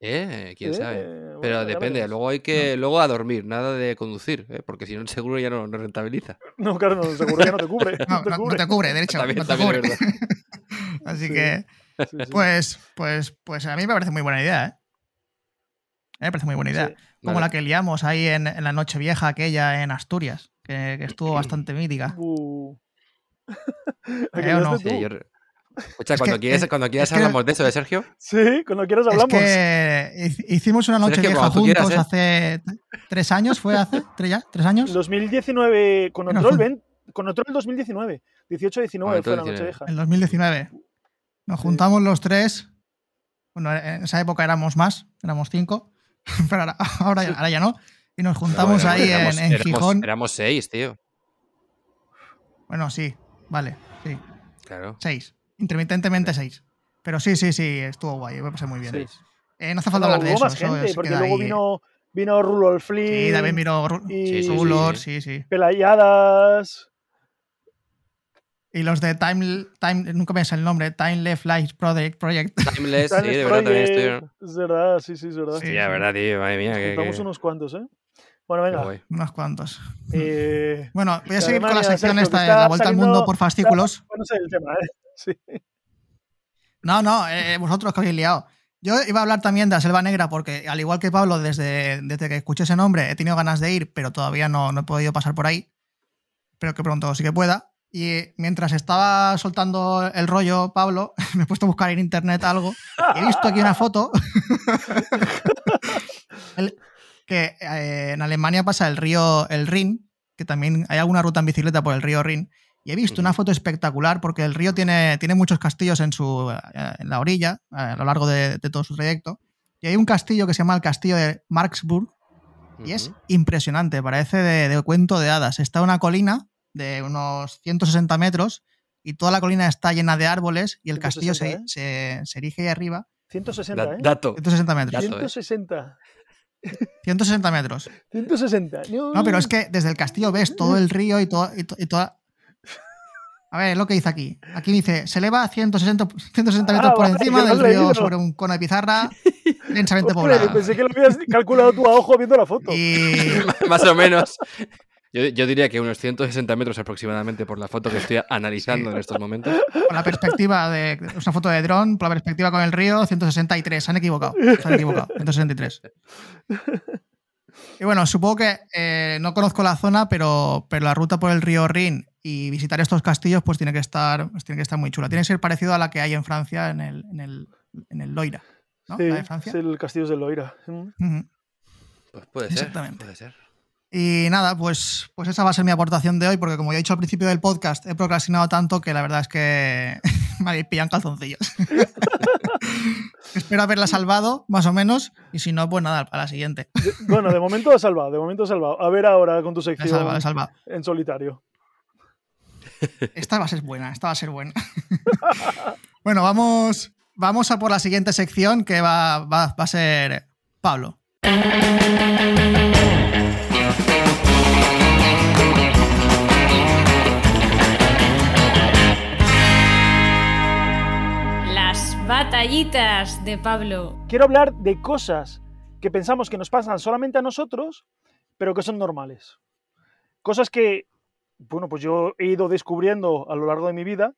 Eh, quién ¿eh? sabe. Bueno, Pero ya depende, luego hay que luego a dormir, nada de conducir, ¿eh? porque si no el seguro ya no, no rentabiliza. No, claro, no, seguro que no te cubre. No, no te cubre. te cubre, de hecho. También- no te cubre. Así Sí. que, Sí, sí. pues, pues, pues a mí me parece muy buena idea, ¿eh? A mí me parece muy buena idea. Sí. Como Vale. la que liamos ahí en, en la noche vieja aquella en Asturias, que, que estuvo (clears throat) bastante mítica. Uh. (laughs) ¿A que ¿Eh o no? liaste tú? Sí, yo re- Escucha, Es cuando que- quieras, es- cuando quieras es que- hablamos de eso, ¿de Sergio? Sí, cuando quieras Es hablamos. que hicimos una noche Sergio, vieja quieras, juntos ¿eh? hace tres años, ¿fue hace? ¿Tres ya? ¿Tres años? 2019, con otro el jun- 20 con otro el 2019. 18-19 Con fue la noche 19. vieja. El 2019. Nos Sí. juntamos los tres. Bueno, en esa época éramos más, éramos cinco, (laughs) pero ahora, ahora, ya, ahora ya no. Y nos juntamos Bueno, ahí éramos, en, en éramos- Gijón. Éramos seis, tío. Bueno, sí, vale, sí, Claro. seis. Intermitentemente seis. Pero sí, sí, sí, estuvo guay, me pasé muy bien. Seis. Eh, no hace falta hablar de eso. más eso- gente, eso porque luego ahí. vino, vino Rulol Flynn, Sí, también vino Ru- y- Sí, sí, sí, Rulor, sí. sí, sí. Pelayadas. Y los de Time, Time nunca me sé el nombre, Time Left Life Project. Project. Timeless, sí, de verdad también estuvieron. Es verdad, sí, sí, es verdad. Sí. Sí, la verdad, tío, madre mía. Que- unos cuantos, ¿eh? Bueno, venga. Unos cuantos. eh, Bueno, voy a seguir con la sección esta de la vuelta al mundo por fascículos. no sé el tema, ¿eh? (laughs) Sí. No, no, eh, vosotros que habéis liado. Yo iba a hablar también de la Selva Negra porque, al igual que Pablo, desde, desde que escuché ese nombre he tenido ganas de ir, pero todavía no, no he podido pasar por ahí. Espero que pronto sí que pueda. Y mientras estaba soltando el rollo, Pablo, (laughs) me he puesto a buscar en internet algo. y he visto aquí una foto (laughs) El- que eh, en Alemania pasa el río el Rin, que también hay alguna ruta en bicicleta por el río Rin. Y he visto una foto espectacular porque el río tiene, tiene muchos castillos en, su, eh, en la orilla, a lo largo de, de todo su trayecto. Y hay un castillo que se llama el castillo de Marksburg y es impresionante, parece de, de cuento de hadas. Está una colina de unos 160 metros y toda la colina está llena de árboles y el castillo se, 160, se, se erige ahí arriba, 160, Da- ¿eh? Dato. 160 metros. Dato, ¿eh? 160. 160 metros. 160. No, No, pero es que desde el castillo ves todo el río y, todo, y, to- y toda. A ver, es lo que dice aquí. Aquí dice: se eleva 160, 160 metros Ah, por vale, encima del río leído. sobre un cono de pizarra densamente poblada. pensé que lo habías calculado tú a ojo viendo la foto. Y (laughs) Más o menos. (laughs) Yo, yo diría que unos 160 metros aproximadamente por la foto que estoy analizando en estos momentos. con la perspectiva de. Es una foto de dron, por la perspectiva con el río, 163. Se han equivocado. Se han equivocado. 163. Y bueno, supongo que eh, no conozco la zona, pero, pero la ruta por el río Rin y visitar estos castillos, pues tiene que estar, pues tiene que estar muy chula. Tiene que ser parecido a la que hay en Francia, en el, en el, en el Loira. ¿no? Sí, la de Francia. es el castillo de Loira. Pues puede ser. Exactamente. Puede ser. Y nada, pues, pues esa va a ser mi aportación de hoy, porque como ya he dicho al principio del podcast, he procrastinado tanto que la verdad es que (laughs) me habéis pillado en calzoncillos. (laughs) Espero haberla salvado, más o menos, y si no, pues nada, para la siguiente. Bueno, de momento ha salvado, de momento ha salvado. A ver ahora con tu sección salvado, salvado. en solitario. Esta va a ser buena, esta va a ser buena. (laughs) bueno, vamos, vamos a por la siguiente sección que va, va- va a ser Pablo. Batallitas de Pablo. Quiero hablar de cosas que pensamos que nos pasan solamente a nosotros, pero que son normales. Cosas que, bueno, pues yo he ido descubriendo a lo largo de mi vida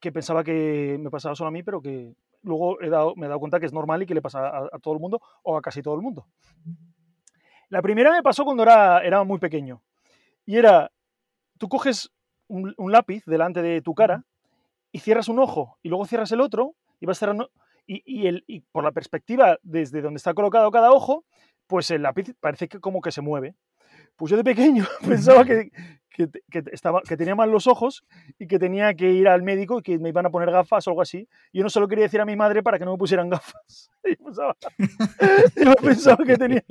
que pensaba que me pasaba solo a mí, pero que luego he dado- me he dado cuenta que es normal y que le pasa a, todo el mundo o a casi todo el mundo. La primera me pasó cuando era, muy pequeño. Y era, tú coges un lápiz delante de tu cara y cierras un ojo y luego cierras el otro y vas cerrando... Y, y el, y por la perspectiva desde donde está colocado cada ojo, pues el lápiz parece que como que se mueve. Pues yo de pequeño (laughs) pensaba que, que, que estaba, que tenía mal los ojos y que tenía que ir al médico y que me iban a poner gafas o algo así. Y yo no se lo quería decir a mi madre para que no me pusieran (laughs) gafas. Y pensaba, (laughs) yo pensaba que tenía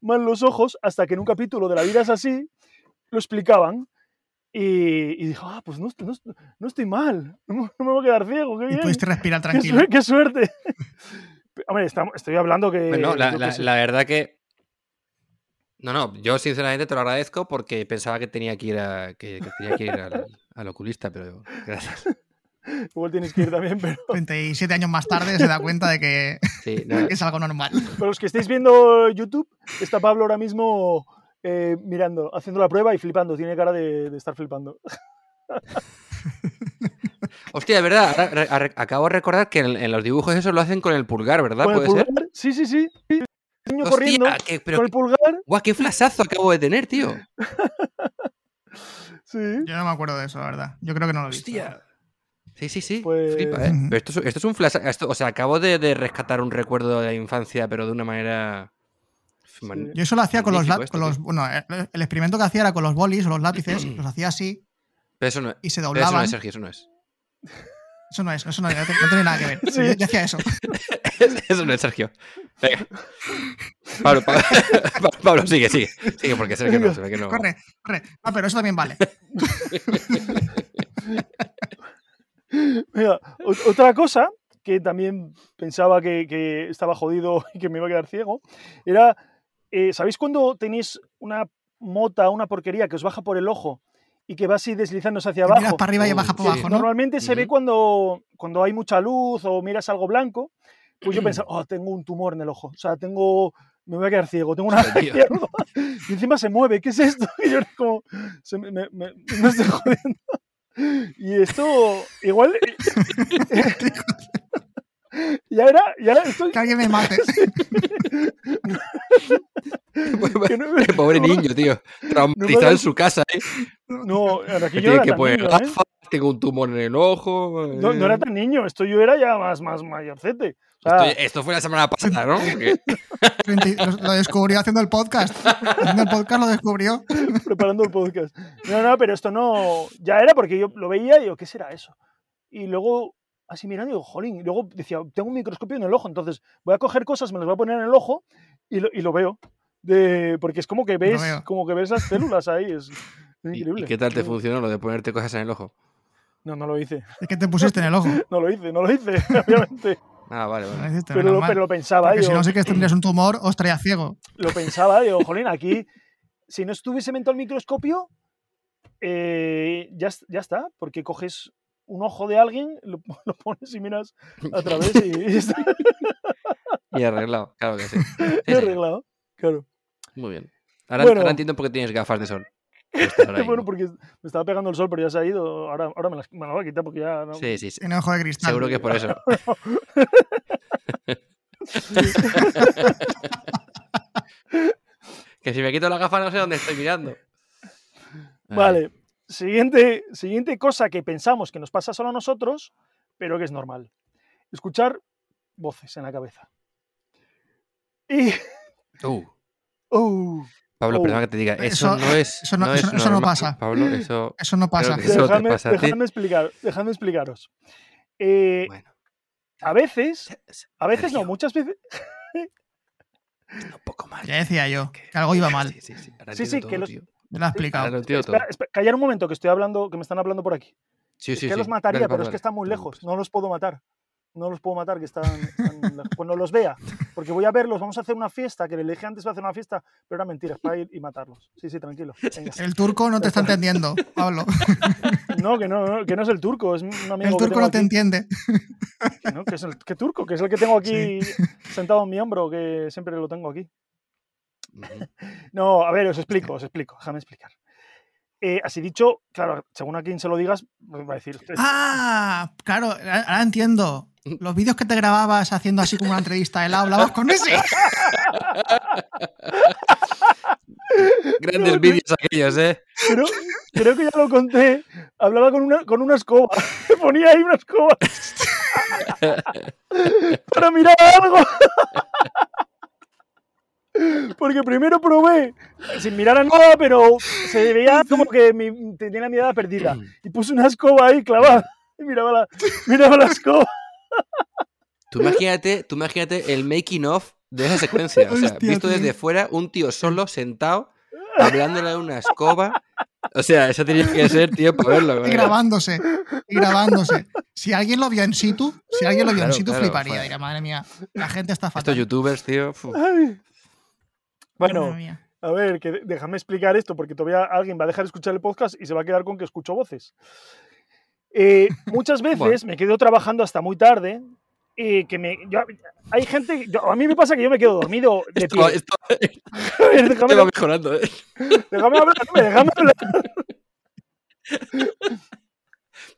mal los ojos hasta que en un capítulo de La vida es así lo explicaban. Y, y dijo, ah, pues no, no, no estoy mal, no, (laughs) me- no me voy a quedar ciego, qué Y bien. pudiste respirar (laughs) Qué, tranquilo. suer- qué suerte. (laughs) Hombre, estamos- estoy hablando que... Bueno, la, yo qué la- sé. la verdad que. No, no, yo sinceramente te lo agradezco porque pensaba que tenía que ir, a, que, que tenía que ir al, al oculista, pero gracias. Igual tienes que ir también, pero 37 años más tarde se da cuenta de que Sí, no, es algo normal. para los que estéis viendo YouTube, está Pablo ahora mismo eh, mirando, haciendo la prueba y flipando. Tiene cara de, de estar flipando. (laughs) Hostia, de verdad, ahora acabo de recordar que en, en los dibujos eso lo hacen con el pulgar, ¿verdad? ¿Con el ¿Puede pulgar? ser? Sí, sí, sí. sí. Niño Hostia, corriendo que- pero, con el pulgar. guau, qué flasazo acabo de tener, tío. (laughs) Sí. Yo no me acuerdo de eso, la verdad. Yo creo que no lo he visto. Hostia. Sí, sí, sí. Pues- Flipa, ¿eh? Ujú. Pero esto es, esto es un flash. Esto, o sea, acabo de, de rescatar un recuerdo de la infancia, pero de una manera. Man- Yo eso lo hacía con los, esto, con los bueno, el, el experimento que hacía era con los bolis o los lápices, (clears throat) los hacía así Pero eso no, y se pero eso no doblaban. es, Sergio, eso no es. Eso no es, eso no, no tiene- no tiene nada que ver. (laughs) Sí. Yo, yo hacía eso. (laughs) Eso no es Sergio. Venga. Pablo, (laughs) Pablo, Pablo, sigue, sigue. Sigue, porque Sergio no, se ve que no. Corre, corre. Ah, pero eso también vale. Mira, ot- otra cosa que también pensaba que, que estaba jodido y que me iba a quedar ciego era, eh, ¿sabéis cuando tenéis una mota, una porquería que os baja por el ojo y que va así deslizándose hacia Que miras abajo? para arriba y baja por sí. abajo, ¿no? Normalmente se ve cuando, cuando hay mucha luz o miras algo blanco. Pues yo (clears throat) pensaba, oh, tengo un tumor en el ojo. O sea, tengo. Me voy a quedar ciego, tengo una. Y encima se mueve, ¿qué es esto? (laughs) Y yo como. se me, me- me- me estoy jodiendo. Y esto. Igual. (laughs) ya era. Ya era esto, Que alguien me mate. (laughs) que no, El pobre niño, tío. Traumatizado en su casa, ¿eh? no, aquí Que yo era que tan poner niño, ¿eh? tengo un tumor en el ojo. No, no era eh. tan niño, esto yo era ya más, más mayorcete. O sea, Esto, esto fue la semana pasada, ¿no? (laughs) Que- 20 lo, lo descubrió haciendo el podcast. Haciendo el podcast lo descubrió. preparando el podcast. No, no, pero esto no. Ya era porque yo lo veía y digo, ¿qué será eso? Y luego, así mirando, digo, jolín. Y luego decía, tengo un microscopio en el ojo, entonces voy a coger cosas, me las voy a poner en el ojo y lo, y lo veo. De, porque es como que ves, veo. como que ves las células ahí. Es (laughs) ¿Y, increíble. y qué tal te No, funcionó lo de ponerte cosas en el ojo? No, no lo hice. Es que te pusiste en el ojo. (laughs) No lo hice, no lo hice, (laughs) obviamente. Ah, vale, No vale. Pero, lo- pero lo pensaba, Porque si digo, no sé que tendrías un tumor, os traía ciego. lo pensaba, digo, jolín, aquí, si no estuviese metido al microscopio, eh, ya, ya está, porque coges un ojo de alguien, lo, (laughs) lo pones y miras a través y, y está Y arreglado, claro que sí. (laughs) Sí, sí. arreglado. Claro. Muy bien. Ahora, Bueno. ahora entiendo por qué tienes gafas de sol. (laughs) Bueno, ¿no? porque me estaba pegando el sol, pero ya se ha ido. Ahora, ahora me, las, me la voy a quitar porque ya no. Sí, sí, sí. Tiene ojo de cristal. Seguro que es por eso. que si me quito la gafa no sé dónde estoy mirando. Ay. Vale. Siguiente, siguiente cosa que pensamos que nos pasa solo a nosotros, pero que es normal. Escuchar voces en la cabeza. Y. Uh, (laughs) Uh, Pablo, Oh. perdona que te diga, eso, Eso- no es. eso no- es eso- eso no pasa. Pablo, eso. Eso no pasa. dejadme, pasa dejadme explicar, dejadme explicaros. Eh, Bueno, a veces, a veces no, muchas veces. un poco mal. Ya decía yo, que algo iba mal. Sí, sí, sí. Sí, sí, todo, que los-. Me lo ha explicado. entiendo todo. Espera, espera, callar un momento que estoy hablando, que me están hablando por aquí. Sí, Es sí, que sí. los mataría, Dale, pero es que están muy No lejos. No los puedo matar. No los puedo matar, que están, están lejos. Cuando los vea. Porque voy a verlos, vamos a hacer una fiesta, que le dije antes va a hacer una fiesta, pero era mentira, es para ir y matarlos. Sí, sí, tranquilo. Venga. El turco no te está entendiendo, Pablo. (laughs) No, que no, no, que no es el turco, es un amigo El turco no te aquí. entiende. Que no, que es el que turco, que es el que tengo aquí sentado en mi hombro, que siempre lo tengo aquí. (laughs) No, a ver, os explico, os explico, déjame explicar. Eh, así dicho, claro, según a quien se lo digas, pues va a decir. Ah, claro, ahora entiendo. Los vídeos que te grababas haciendo así como una entrevista de la hablabas con ese. (laughs) Grandes vídeos aquellos, ¿eh? Pero creo que ya lo conté. Hablaba con una, con una escoba. Me (laughs) ponía ahí una escoba. para mirar algo. Porque primero probé sin mirar a nada, pero se veía como que mi- tenía la mirada perdida. Y puse una escoba ahí clavada. Y miraba la, miraba la escoba. Tú imagínate, tú imagínate el making of de esa secuencia. O sea, Hostia, visto tío. desde fuera, un tío solo, sentado, hablándole a una escoba. O sea, eso tenía que ser, tío, para verlo. Y colega. grabándose. Y grabándose. Si alguien lo vio en situ, si alguien lo vio Claro, en situ, claro, fliparía. Diría, madre mía, la gente está fatal. Estos youtubers, tío. Ay. Bueno. A ver, que déjame explicar esto, porque todavía alguien va a dejar de escuchar el podcast y se va a quedar con que escucho voces. Eh, (laughs) muchas veces Bueno. me quedo trabajando hasta muy tarde y que me... yo- hay gente... yo- a mí me pasa que yo me quedo dormido de Esto, pie. esto, (laughs) ver, déjame, va mejorando, ¿eh? déjame hablar, déjame hablar. (laughs)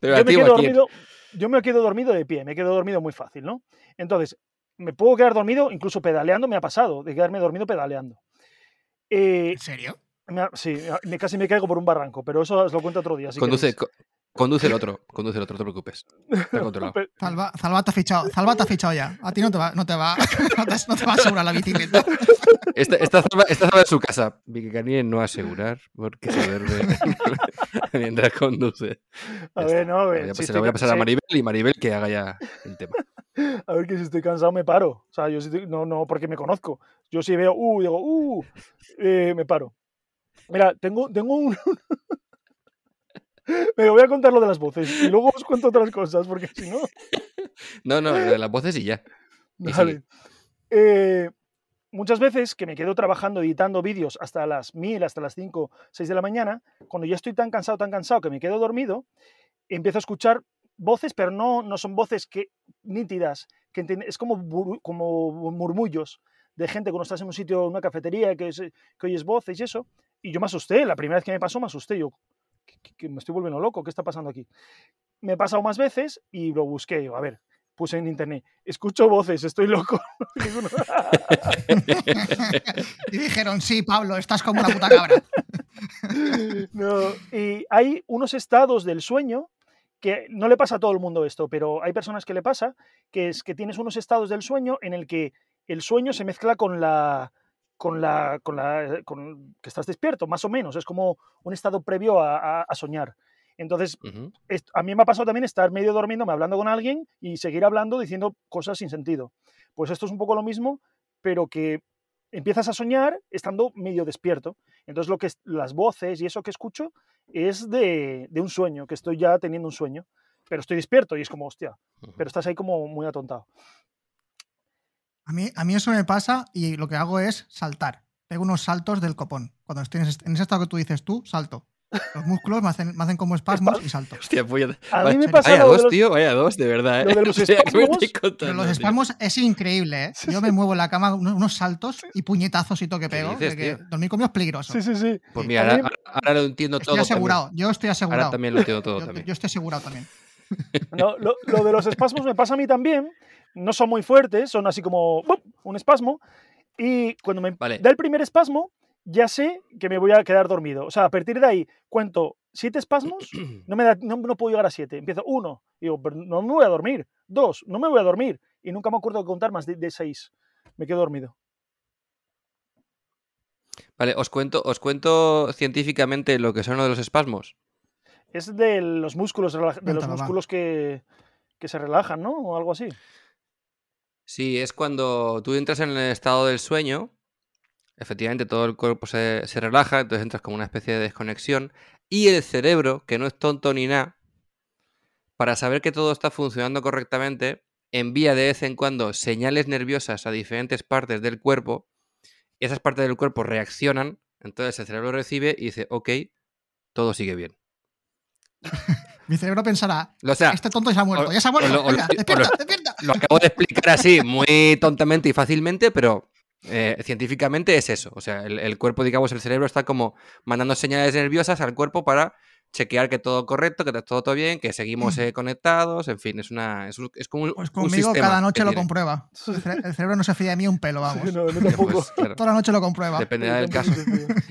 Pero Yo me, quedo dormido, yo me quedo dormido de pie, me quedo dormido muy fácil, ¿no? Entonces, me puedo quedar dormido, incluso pedaleando me ha pasado, de quedarme dormido pedaleando. Eh, ¿En serio? me sí, me- casi me caigo por un barranco, pero eso os lo cuento otro día. si Conduce, co- conduce el otro, (laughs) conduce el otro, no te preocupes. Está (laughs) controlado. Salva, Salva te ha fichado. Salva te ha fichado ya. A ti no te va, no te va, (laughs) no te, no te va a asegurar la bicicleta. Esta, esta, zona, esta es su casa. Vicky no asegurar porque se duerme mientras conduce. A ver, no, a Lo ver. voy a si pasar- estoy lo voy a pasar a Maribel y Maribel que haga ya el tema. A ver que si estoy cansado me paro. O sea, yo si estoy- no, no, porque me conozco. Yo si veo, uh, digo, uh, eh, me paro. Mira, tengo, tengo un. (laughs) Me voy a contar lo de las voces y luego os cuento otras cosas, porque si no. No, no, lo de las voces y ya. Vale. Eh, muchas veces que me quedo trabajando, editando vídeos hasta las 1000, hasta las 5, 6 de la mañana, cuando ya estoy tan cansado, tan cansado que me quedo dormido, empiezo a escuchar voces, pero no, no son voces que, nítidas, que enti- es como, como murmullos de gente cuando estás en un sitio, en una cafetería, que, es- que oyes voces y eso. Y yo me asusté, la primera vez que me pasó me asusté, yo, que me estoy volviendo loco, ¿qué está pasando aquí? Me he pasado más veces y lo busqué, yo, a ver, puse en internet, escucho voces, estoy loco. (laughs) (laughs) Y dijeron, sí, Pablo, estás como una puta cabra. (laughs) No, y hay unos estados del sueño que no le pasa a todo el mundo esto, pero hay personas que le pasa, que es que tienes unos estados del sueño en el que el sueño se mezcla con la con la con la con que estás despierto, más o menos, es como un estado previo a, a- a soñar. Entonces, Ujú. est- a mí me ha pasado también estar medio durmiéndome hablando con alguien y seguir hablando diciendo cosas sin sentido. Pues esto es un poco lo mismo, pero que empiezas a soñar estando medio despierto. Entonces lo que es, las voces y eso que escucho es de, de un sueño, que estoy ya teniendo un sueño, pero estoy despierto y es como, hostia, pero estás ahí como muy atontado. A mí, a mí eso me pasa y lo que hago es saltar. Pego unos saltos del copón. Cuando estoy en ese estado que tú dices tú, salto. Los músculos me hacen, me hacen como espasmos y salto. Hostia, pues A vaya- mí me pasa Vaya dos, los- tío, vaya dos, de verdad. ¿eh? lo de los (laughs) ¿qué me espasmos, contando, los espasmos es increíble, ¿eh? Yo me muevo en la cama unos, saltos y puñetazos y todo que ¿Qué pego. dices, de que dormir conmigo es peligroso. Sí, sí, sí. Pues mira, ahora, ahora lo entiendo Estoy todo. asegurado. Yo estoy asegurado. Ahora también lo entiendo todo. yo, también. yo estoy asegurado también. No, lo, lo de los espasmos me pasa a mí también. No son muy fuertes, son así como ¡bup! un espasmo. Y cuando me Vale. da el primer espasmo, ya sé que me voy a quedar dormido. O sea, a partir de ahí cuento siete espasmos, (clears throat) no, me da, no, no puedo llegar a siete. Empiezo uno, digo, pero no me voy a dormir. Dos, no me voy a dormir. Y nunca me acuerdo de contar más de, de seis. Me quedo dormido. Vale, os cuento, os cuento científicamente lo que son de los espasmos. Es de los músculos, de los músculos que, que se relajan, ¿no? O algo así. Sí, es cuando tú entras en el estado del sueño, efectivamente todo el cuerpo se, se relaja, entonces entras como una especie de desconexión, y el cerebro, que no es tonto ni nada, para saber que todo está funcionando correctamente, envía de vez en cuando señales nerviosas a diferentes partes del cuerpo, y esas partes del cuerpo reaccionan, entonces el cerebro recibe y dice, ok, todo sigue bien. (laughs) Mi cerebro pensará, O sea, este tonto ya se ha muerto, o- ya se ha muerto. o lo- o lo- venga, o lo- despierta, despierta. lo acabo de explicar así, muy tontamente y fácilmente, pero eh, científicamente es eso. O sea, el, el cuerpo, digamos, el cerebro está como mandando señales nerviosas al cuerpo para chequear que todo correcto, que todo, todo bien, que seguimos eh, conectados, en fin, es una es, un- es como un, Pues un conmigo sistema cada noche lo tiene. comprueba. El, cere- el cerebro no se fía de mí un pelo, vamos. No, no tampoco. Pues, claro, Toda la noche lo comprueba. dependerá del caso.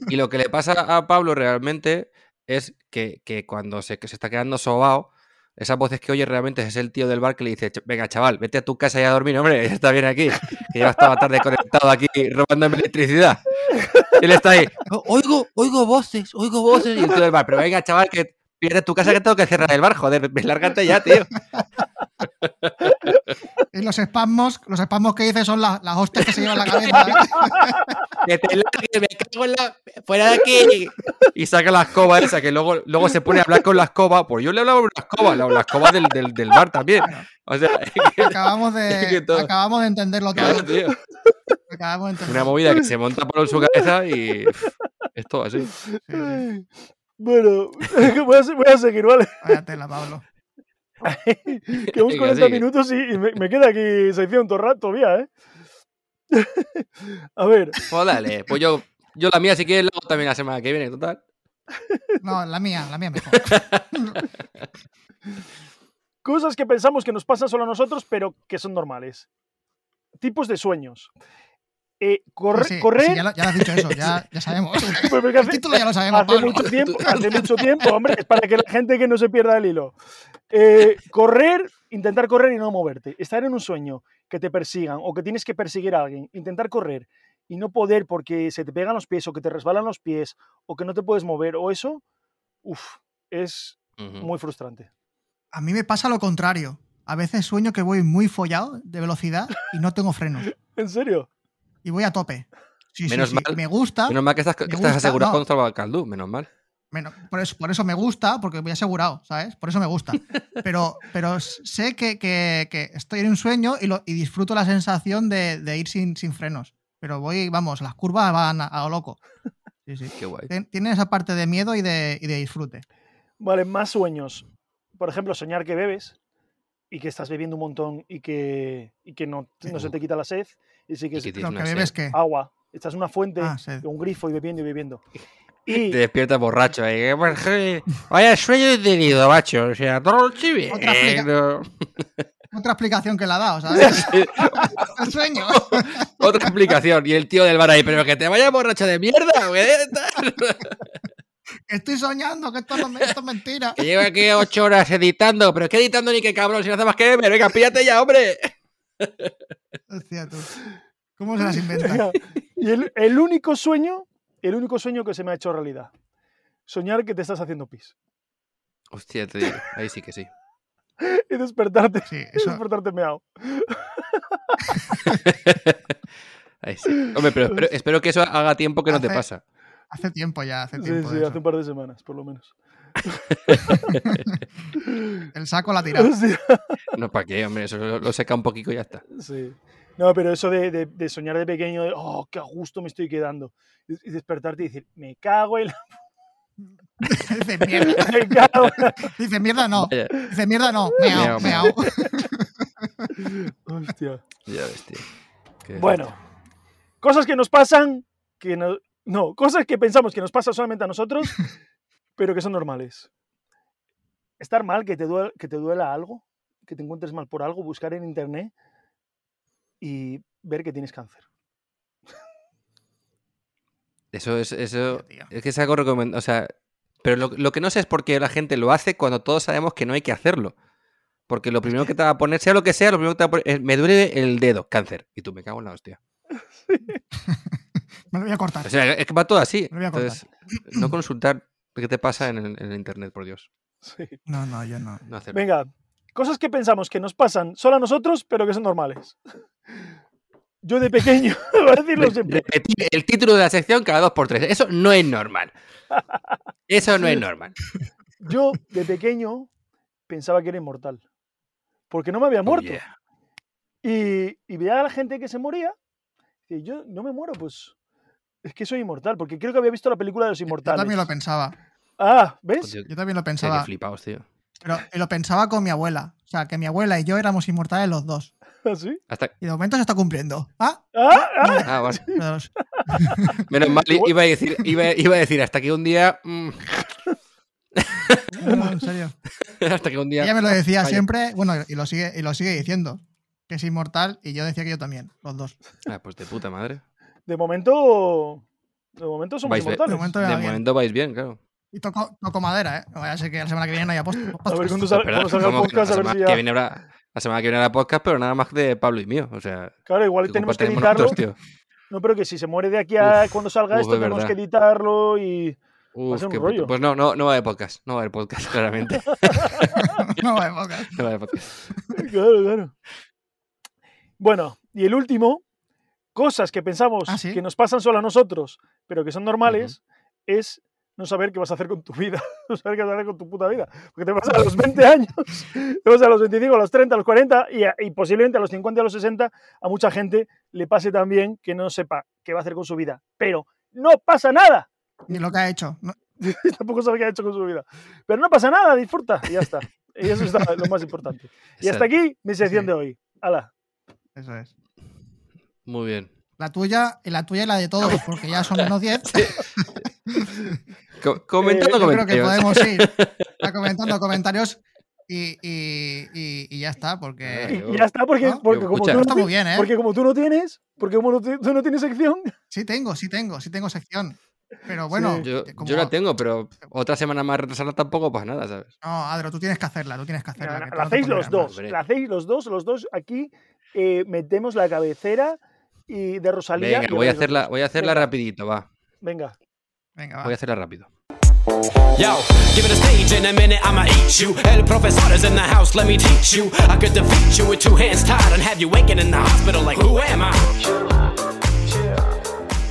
Y lo que le pasa a Pablo realmente es que, que cuando se, que se está quedando sobao, esas voces que oye realmente es el tío del bar que le dice, "Ch- venga chaval, vete a tu casa y a dormir, hombre, (laughs) ya está bien aquí, que llevas tarde conectado aquí robándome electricidad. Y él está ahí, "O- oigo, oigo voces, oigo voces, y el tío del bar, pero venga chaval, que pierdes tu casa que tengo que cerrar el bar, joder, lárgate ya, tío. Y los espasmos, los espasmos que dice son las, las hostias que se llevan la cabeza. (laughs) ¿eh? Que te largues, me cago en la... ¡Fuera de aquí! Y saca la escoba esa, que luego, luego se pone a hablar con la escoba. Pues yo le hablaba con la escoba, la, la escoba del, del, del bar también. O sea, (laughs) Acabamos Que de, todo- acabamos de entenderlo todo. claro, tío. Acabamos de Una entenderlo. movida que se monta por su cabeza y es todo así. Sí, sí. Ay, Bueno, (laughs) voy a, voy a seguir, ¿vale? Pablo. (laughs) Quedamos Venga, 40 sigue. minutos y, y me, me queda aquí sección todo rato todavía, ¿eh? (laughs) A ver, Pues dale, pues yo, yo la mía si quieres la hago también la semana que viene, total. No, la mía, la mía mejor. (laughs) cosas que pensamos que nos pasan solo a nosotros, pero que son normales. Tipos de sueños. Eh, corre- Sí, sí, correr. sí, ya, lo, ya lo has dicho eso, ya, ya sabemos. (laughs) El hace, título ya lo sabemos, hace Pablo. mucho tiempo, hace mucho tiempo, hombre, es para que la gente que no se pierda el hilo. Eh, correr, intentar correr y no moverte. Estar en un sueño, que te persigan o que tienes que perseguir a alguien, intentar correr y no poder porque se te pegan los pies o que te resbalan los pies o que no te puedes mover o eso, uff, es Ujú. muy frustrante. A mí me pasa lo contrario. A veces sueño que voy muy follado de velocidad y no tengo frenos. (laughs) ¿En serio? Y voy a tope. Sí, sí, Menos sí. mal. Me gusta. Menos mal que estás, que estás gusta, asegurado no. contra el Caldú, menos mal. Menos- por, eso, por eso me gusta, porque voy asegurado, ¿sabes? Por eso me gusta. (laughs) Pero, pero sé que, que- que estoy en un sueño y, lo, y disfruto la sensación de, de ir sin, sin frenos. Pero voy, vamos, las curvas van a, a lo loco. Sí, sí. Qué guay. Tien- Tiene esa parte de miedo y de, y de disfrute. Vale, más sueños. Por ejemplo, soñar que bebes y que estás bebiendo un montón y que, y que no, no se te quita la sed y sí que Y es que Lo tienes que bebes agua. Estás en una fuente, Ah, un grifo y bebiendo y bebiendo. (laughs) Y Te despiertas borracho. ¿eh? Eh, Vaya sueño he tenido, macho. O sea, todo. Otra flica- no. (laughs) Otra explicación que le ha dado, ¿sabes? (laughs) El sueño. Otra explicación. Y el tío del bar ahí, pero que te vaya borracho de mierda, güey. Estoy soñando que esto, no, esto es mentira. Que lleva aquí ocho horas editando. Pero es que editando ni que cabrón, si no hace más que beber. Venga, píllate ya, hombre. Hostia, tú. ¿Cómo se (laughs) las inventa? Y el, el único sueño, el único sueño que se me ha hecho realidad. Soñar que te estás haciendo pis. Hostia, te digo. Ahí sí que sí. (laughs) Y despertarte, Sí, y despertarte meado. (laughs) Ahí sí. Hombre, pero espero, espero que eso haga tiempo que no te pasa. Hace tiempo ya, hace tiempo. sí, hace un par de semanas, por lo menos. (laughs) El saco la ha tirado. Sí, No, ¿para qué, hombre? Eso lo, lo seca un poquito y ya está. sí. No, pero eso de, de- de soñar de pequeño, de, oh, qué a gusto me estoy quedando. Y, despertarte y decir, me cago en la... (laughs) Dice mierda. (laughs) Me cago en la... Dice mierda no. Vaya, Dice mierda no. Meao, Meao, meao. Hostia. ya ves, tío. Qué Bueno, cosas que nos pasan, que no, no, cosas que pensamos que nos pasan solamente a nosotros, pero que son normales. Estar mal, que te, duela, que te duela algo, que te encuentres mal por algo, buscar en internet y ver que tienes cáncer. Eso es, eso, Tío. es que es algo recomendado. O sea, pero lo, lo que no sé es por qué la gente lo hace cuando todos sabemos que no hay que hacerlo. Porque lo primero que te (laughs) va a poner, sea lo que sea, lo primero que te va a poner es, me duele el dedo, cáncer. Y tú me cago en la hostia. (laughs) (laughs) Me lo voy a cortar. O sea, es que va todo así. Me lo voy a cortar. Entonces, no consultar qué te pasa en el, en el internet, por Dios. Sí. No, no, yo no. Venga, cosas que pensamos que nos pasan solo a nosotros, pero que son normales. Yo de pequeño, (laughs) voy a decirlo Re- siempre. Repetir el título de la sección cada dos por tres. Eso no es normal. Eso no es normal. (laughs) Yo de pequeño pensaba que era inmortal. Porque no me había Oh, muerto. yeah. Y, y veía a la gente que se moría. Y yo no me muero, pues. Es que soy inmortal, porque creo que había visto la película de los Yo inmortales. también lo pensaba. Ah, ¿ves? Joder, Yo también lo pensaba. flipaos, tío. Pero y lo pensaba con mi abuela. O sea, que mi abuela y yo éramos inmortales los dos. (laughs) ¿Sí? Hasta... Y de momento se está cumpliendo. ¿Ah? Ah, ah, Ah, vale. Los- (laughs) Menos mal, iba a decir, iba, iba a decir hasta que un día. mm, No, no, en serio. (laughs) hasta que un día. Ella me lo decía Vaya. siempre, bueno, y lo sigue, y lo sigue diciendo, que es inmortal, y yo decía que yo también, los dos. Ah, pues de puta madre. De momento. De momento somos Vais bien. inmortales. De momento De vais bien, claro. Y toco, toco madera, ¿eh? Vaya a ser que la semana que viene no haya post. A ver cuándo, podcast. sal- Perdón, cuando salga el podcast, a la, ver semana que viene habrá, la semana que viene habrá podcast, pero nada más de Pablo y mío. O sea, Claro, igual ¿qué tenemos que editarlo. nosotros, tío? No, pero que si se muere de aquí a Uf, cuando salga uf, esto, es tenemos verdad. que editarlo y. Uf, ser un qué rollo. puto- Pues no, no, no va a haber podcast. No va a haber podcast, (laughs) claramente. (laughs) no va a haber podcast. No va a haber podcast. (laughs) Claro, claro. Bueno, y el último, cosas que pensamos Ah, ¿sí? que nos pasan solo a nosotros, pero que son normales, es no saber qué vas a hacer con tu vida, (laughs) no saber qué vas a hacer con tu puta vida. Porque te pasa a los 20 años, (laughs) te pasa a los 25, a los 30, a los 40 y, a- y posiblemente a los 50 y a los 60 a mucha gente le pase también que no sepa qué va a hacer con su vida. Pero no pasa nada. Ni lo que ha hecho. No, (laughs) Tampoco sabe qué ha hecho con su vida. Pero no pasa nada, disfruta y ya está. Y eso es lo más importante. Y hasta aquí mi sección Sí. de hoy. Hala. eso es. Muy bien. La tuya, y la tuya y la de todos, porque ya son unos 10. (laughs) Co- comentando Eh, Yo creo que comentarios. podemos ir a comentando comentarios y, y- y- y ya está, porque Y, ya está, porque, ¿no? porque, Yo, como escucha. tú no, está muy bien, ¿eh? porque como tú no tienes, porque como no tú no tienes sección, Sí tengo, sí tengo, sí tengo sección. Pero bueno, Yo, que como- yo la tengo, pero otra semana más retrasada tampoco pasa nada, ¿sabes? No, Adro, tú tienes que hacerla, tú tienes que hacerla. la, que tú la no te hacéis los dos, la hacéis los dos, los dos aquí eh, metemos la cabecera y de Rosalía. Venga, voy a hacerla, voy a hacerla Venga, rapidito, va. Venga. Venga, va. Voy a hacerla rápido. Yo, give it a stage in a minute, I'ma eat you. El professor is in the house, let me teach you. I could defeat you with two hands tied and have you waking in the hospital like, who am I?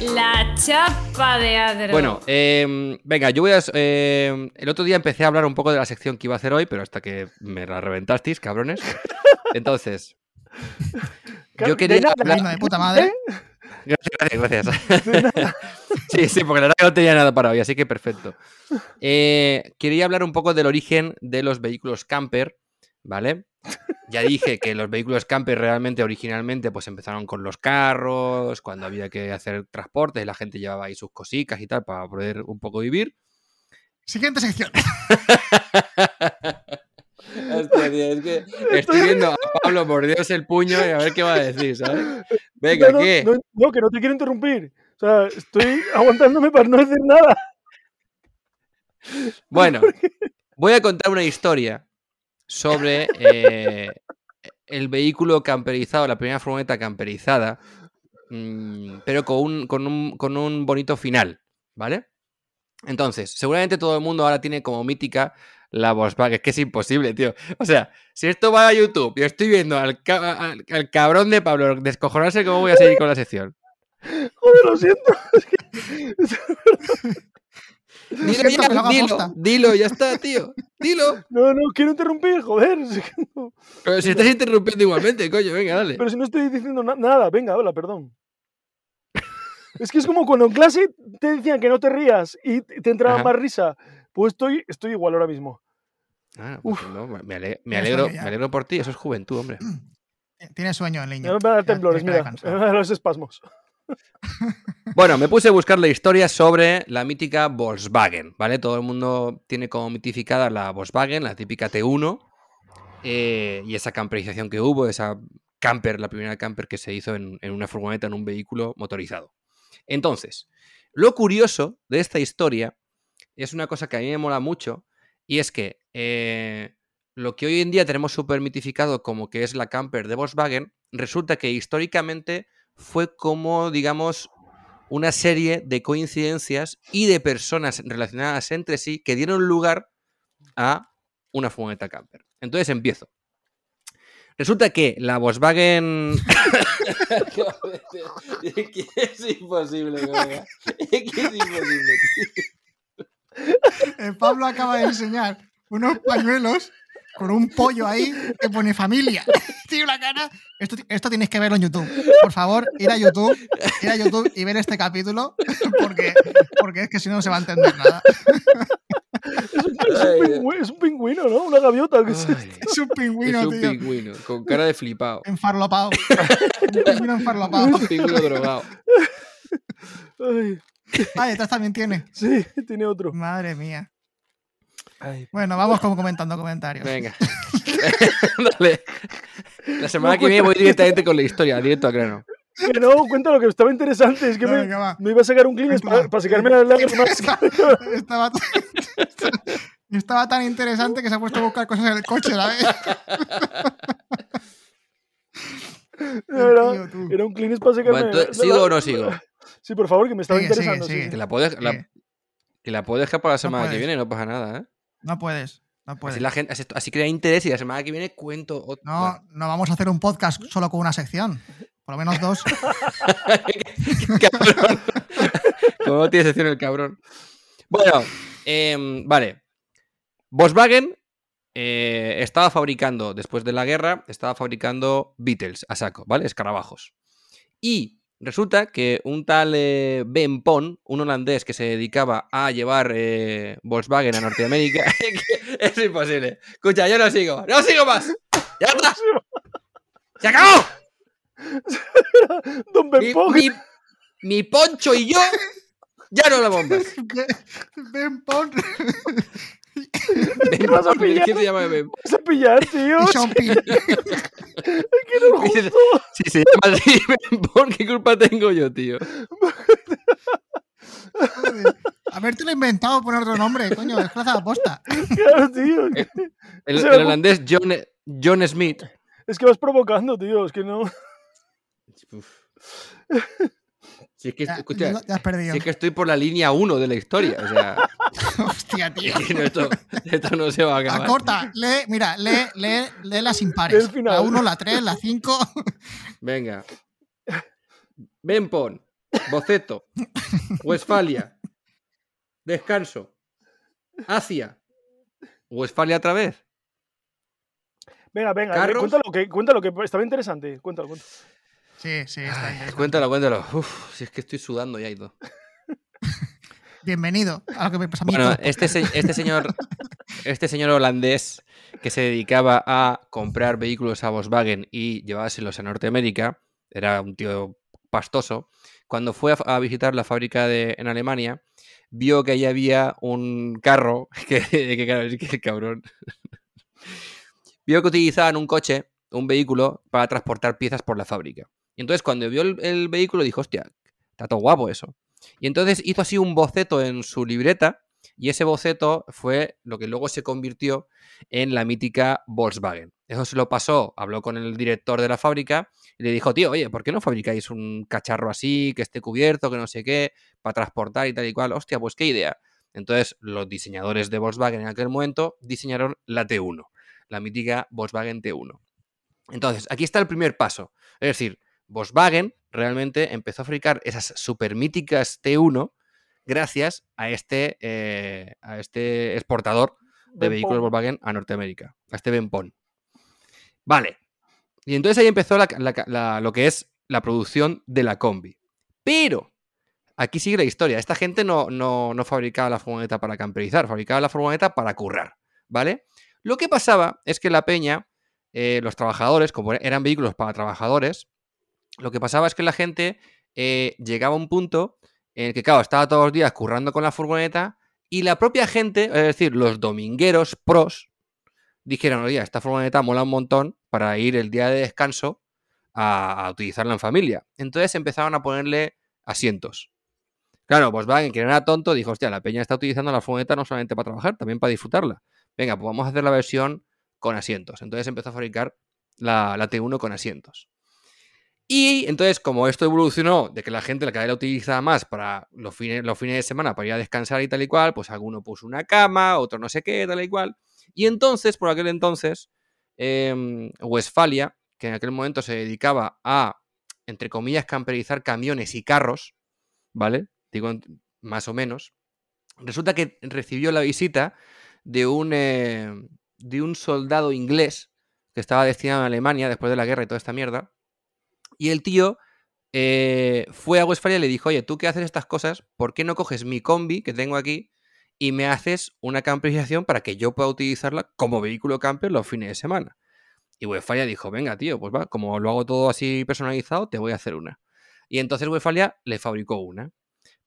La chapa de Adro. Bueno, eh, venga, yo voy a... eh, el otro día empecé a hablar un poco de la sección que iba a hacer hoy, pero hasta que me la reventasteis, cabrones. (laughs) Entonces, yo quería... nada, hablar- de puta madre. (laughs) Gracias, gracias. gracias. (laughs) sí, sí, porque la verdad que no tenía nada para hoy, así que perfecto. Eh, quería hablar un poco del origen de los vehículos camper, ¿vale? Ya dije que los vehículos camper realmente originalmente pues empezaron con los carros, cuando había que hacer transportes, la gente llevaba ahí sus cositas y tal para poder un poco vivir. Siguiente sección. (laughs) Hostia, tío, es que estoy viendo a Pablo mordiéndose el puño y a ver qué va a decir, ¿sabes? (laughs) Venga, no, ¿qué? No, no, que no te quiero interrumpir. O sea, estoy (laughs) aguantándome para no decir nada. (laughs) Bueno, voy a contar una historia sobre eh, el vehículo camperizado, la primera furgoneta camperizada, mm, pero con un, con, un, con un bonito final, ¿vale? Entonces, seguramente todo el mundo ahora tiene como mítica la Volkswagen, es que es imposible, tío. O sea, si esto va a YouTube y estoy viendo al, ca- al- al cabrón de Pablo descojonarse, ¿cómo voy a seguir con la sección? (laughs) Joder, lo siento. (laughs) Es que- Dilo, siento ya, dilo, dilo, ya está, tío. Dilo. (laughs) No, no, quiero interrumpir, joder. es que no. Pero si estás interrumpiendo igualmente, coño, venga, dale. Pero si no estoy diciendo na- nada, venga, habla, perdón. Es que es como cuando en clase te decían que no te rías y te entraba Ajá. más risa. Pues estoy, estoy igual ahora mismo. Ah, pues no, me, ale- me Ya alegro, me alegro por ti, eso es juventud, hombre. (clears throat) Tiene sueño el niño. Me van a dar Ya- temblores, ya mira. Me van a dar los espasmos. (laughs) Bueno, me puse a buscar la historia sobre la mítica Volkswagen, ¿vale? Todo el mundo tiene como mitificada la Volkswagen, la típica T1, eh, y esa camperización que hubo, esa camper, la primera camper que se hizo en, en una furgoneta, en un vehículo motorizado. Entonces, lo curioso de esta historia es una cosa que a mí me mola mucho, y es que eh, lo que hoy en día tenemos súper mitificado como que es la camper de Volkswagen, resulta que históricamente fue como, digamos, una serie de coincidencias y de personas relacionadas entre sí que dieron lugar a una furgoneta camper. Entonces empiezo. Resulta que la Volkswagen... (laughs) es imposible, es imposible. tío. Eh, Pablo acaba de enseñar unos pañuelos con un pollo ahí que pone familia. (laughs) Tiene una cara. Esto, esto tienes que verlo en YouTube. Por favor, ir a YouTube, ir a YouTube y ver este capítulo (laughs) porque, porque es que si no no se va a entender nada. Es un, pingüino, es un pingüino, ¿no? Una gaviota. ¿qué es esto? Es un es pingüino, un tío. pingüino, con cara de flipado. Enfarlopado. (laughs) Un pingüino enfarlopado. Un pingüino drogado. Ay, (laughs) Ah, detrás también tiene. sí, tiene otro. Madre mía. Ay, Bueno, vamos como comentando comentarios. Venga. (laughs) (laughs) Dale. La semana No, que viene voy directamente con la historia, directo a grano. que no, cuenta lo que estaba interesante. Es que No, me, venga, me iba a sacar un Cuenta. para, para secarme las lágrimas. Estaba, estaba tan interesante que se ha puesto a buscar cosas en el coche, ¿sabes? Era, Tío, era un Kleenex para secarme. Bueno, ¿Sigo o no sigo? Sí, por favor, que me estaba Sigue, sigue, interesando. sí, sigue. sí. Que la puedo, dej- la, Sí. que la puedo dejar para la semana que puedes. viene, no pasa nada, ¿eh? No puedes, no puedes. Así, la gente, así, así crea interés y la semana que viene cuento. ot- No, bueno. no vamos a hacer un podcast solo con una sección. Por lo menos dos. (laughs) cabrón. Como no tiene sección el cabrón. Bueno, em, vale. Volkswagen eh, estaba fabricando, después de la guerra, estaba fabricando Beatles a saco, ¿vale? Escarabajos. Y resulta que un tal eh, Ben Pon, un holandés que se dedicaba a llevar eh, Volkswagen a Norteamérica, (laughs) es imposible. Escucha, yo no sigo, no sigo más. ¡Ya está! ¡Se acabó! (laughs) Don Mi, Benpog. mi- mi poncho y yo ya no la bombas. (laughs) Ben Pon Ben vas a ¿por pillar? ¿Qué se llama Ben? vas a pillar, tío. Sean Penn. que no (laughs) es justo. Si se llama así (laughs) Pon, ¿qué culpa tengo yo, tío? Joder. Habértelo inventado poner otro nombre, coño, es plaza de aposta. Claro, tío. El, sea, el holandés John, John Smith. Es que vas provocando, tío. Es que no. Uf. Si es que, Ya, escucha, ya has perdido. si es que estoy por la línea 1 de la historia. O sea, (laughs) Hostia, (laughs) tío. es que no, esto, esto no se va a acabar. Acorta, lee, mira, lee, lee, lee las impares. La 1, la 3, la 5. Venga. Ben Pon. Boceto. Westfalia. Descanso. Asia. Westfalia otra vez. Venga, venga. Cuéntalo, que, cuéntalo, que estaba interesante. Cuéntalo, cuéntalo. Sí, sí, está interesante. Cuéntalo, cuéntalo. Uf, si es que estoy sudando ya y todo. (laughs) Bienvenido a lo que me pasa a mí. Bueno, este, este señor (laughs) este señor holandés que se dedicaba a comprar vehículos a Volkswagen y llevárselos a Norteamérica, era un tío pastoso, cuando fue a, a visitar la fábrica de, en Alemania, vio que allí había un carro, (laughs) que, que claro, es que el cabrón, vio que utilizaban un coche, un vehículo, para transportar piezas por la fábrica. Y entonces cuando vio el, vehículo dijo, hostia, está todo guapo eso. Y entonces hizo así un boceto en su libreta y ese boceto fue lo que luego se convirtió en la mítica Volkswagen. Eso se lo pasó, habló con el director de la fábrica y le dijo, tío, oye, ¿por qué no fabricáis un cacharro así, que esté cubierto, que no sé qué, para transportar y tal y cual? Hostia, pues qué idea. Entonces los diseñadores de Volkswagen en aquel momento diseñaron la T1, la mítica Volkswagen T1. Entonces, aquí está el primer paso. Es decir, Volkswagen realmente empezó a fabricar esas super míticas T1 gracias a este, eh, a este exportador de vehículos. Volkswagen a Norteamérica, a este Benpon. Vale. Y entonces ahí empezó la- la- la- lo que es la producción de la combi. Pero, aquí sigue la historia. Esta gente no, no, no fabricaba la furgoneta para camperizar, fabricaba la furgoneta para currar, ¿vale? Lo que pasaba es que la peña, eh, los trabajadores, como eran vehículos para trabajadores, lo que pasaba es que la gente eh, llegaba a un punto en el que, claro, estaba todos los días currando con la furgoneta y la propia gente, es decir, los domingueros pros, dijeron, oye, esta furgoneta mola un montón para ir el día de descanso a, utilizarla en familia. Entonces empezaron a ponerle asientos. Claro, Volkswagen, que era tonto, dijo, hostia, la peña está utilizando la furgoneta no solamente para trabajar, también para disfrutarla. Venga, pues vamos a hacer la versión con asientos. Entonces empezó a fabricar la, la T1 con asientos. Y entonces, como esto evolucionó de que la gente la cada vez la utilizaba más para los fines, los fines de semana, para ir a descansar y tal y cual, pues alguno puso una cama, otro no sé qué, tal y cual. Y entonces, por aquel entonces, em, Westfalia, que en aquel momento se dedicaba a, entre comillas, camperizar camiones y carros, ¿vale? Digo, más o menos. Resulta que recibió la visita de un, eh, de un soldado inglés que estaba destinado a Alemania después de la guerra y toda esta mierda. Y el tío eh, fue a Westfalia y le dijo, oye, tú que haces estas cosas, ¿por qué no coges mi combi que tengo aquí y me haces una camperización para que yo pueda utilizarla como vehículo camper los fines de semana? Y Westfalia dijo, venga, tío, pues va, como lo hago todo así personalizado, te voy a hacer una. Y entonces Westfalia le fabricó una.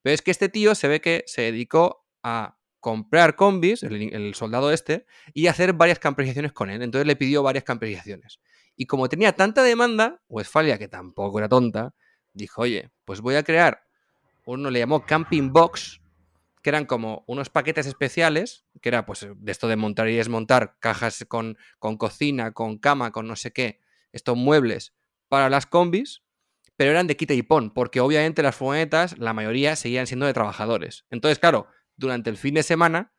Pero es que este tío se ve que se dedicó a comprar combis, el, el soldado este, y hacer varias camperizaciones con él. Entonces le pidió varias camperizaciones. Y como tenía tanta demanda, Westfalia, que tampoco era tonta, dijo, oye, pues voy a crear, uno le llamó Camping Box, que eran como unos paquetes especiales, que era pues de esto de montar y desmontar cajas con, con cocina, con cama, con no sé qué, estos muebles para las combis, pero eran de quita y pon, porque obviamente las furgonetas, la mayoría seguían siendo de trabajadores. Entonces, claro, durante el fin de semana,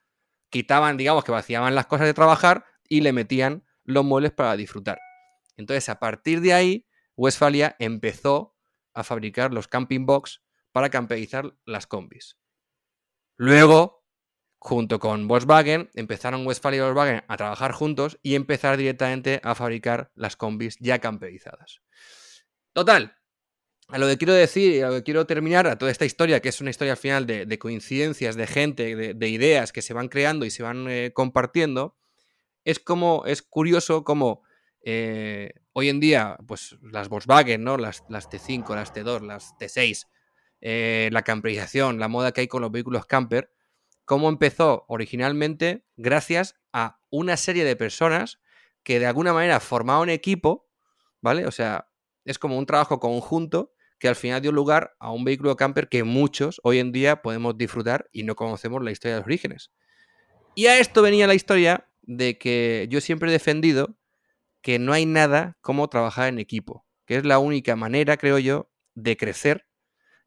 quitaban, digamos, que vaciaban las cosas de trabajar y le metían los muebles para disfrutar. Entonces, a partir de ahí, Westfalia empezó a fabricar los camping box para camperizar las combis. Luego, junto con Volkswagen, empezaron Westfalia y Volkswagen a trabajar juntos y empezar directamente a fabricar las combis ya camperizadas. Total, a lo que quiero decir y a lo que quiero terminar, a toda esta historia, que es una historia al final de, de coincidencias, de gente, de, de, ideas que se van creando y se van eh, compartiendo, es como, es curioso como eh, hoy en día, pues las Volkswagen, ¿no? Las, las T5, las T2, las T6, eh, la camperización, la moda que hay con los vehículos camper, cómo empezó originalmente gracias a una serie de personas que de alguna manera formaron equipo, ¿vale? O sea, es como un trabajo conjunto que al final dio lugar a un vehículo camper que muchos hoy en día podemos disfrutar y no conocemos la historia de los orígenes. Y a esto venía la historia de que yo siempre he defendido que no hay nada como trabajar en equipo, que es la única manera, creo yo, de crecer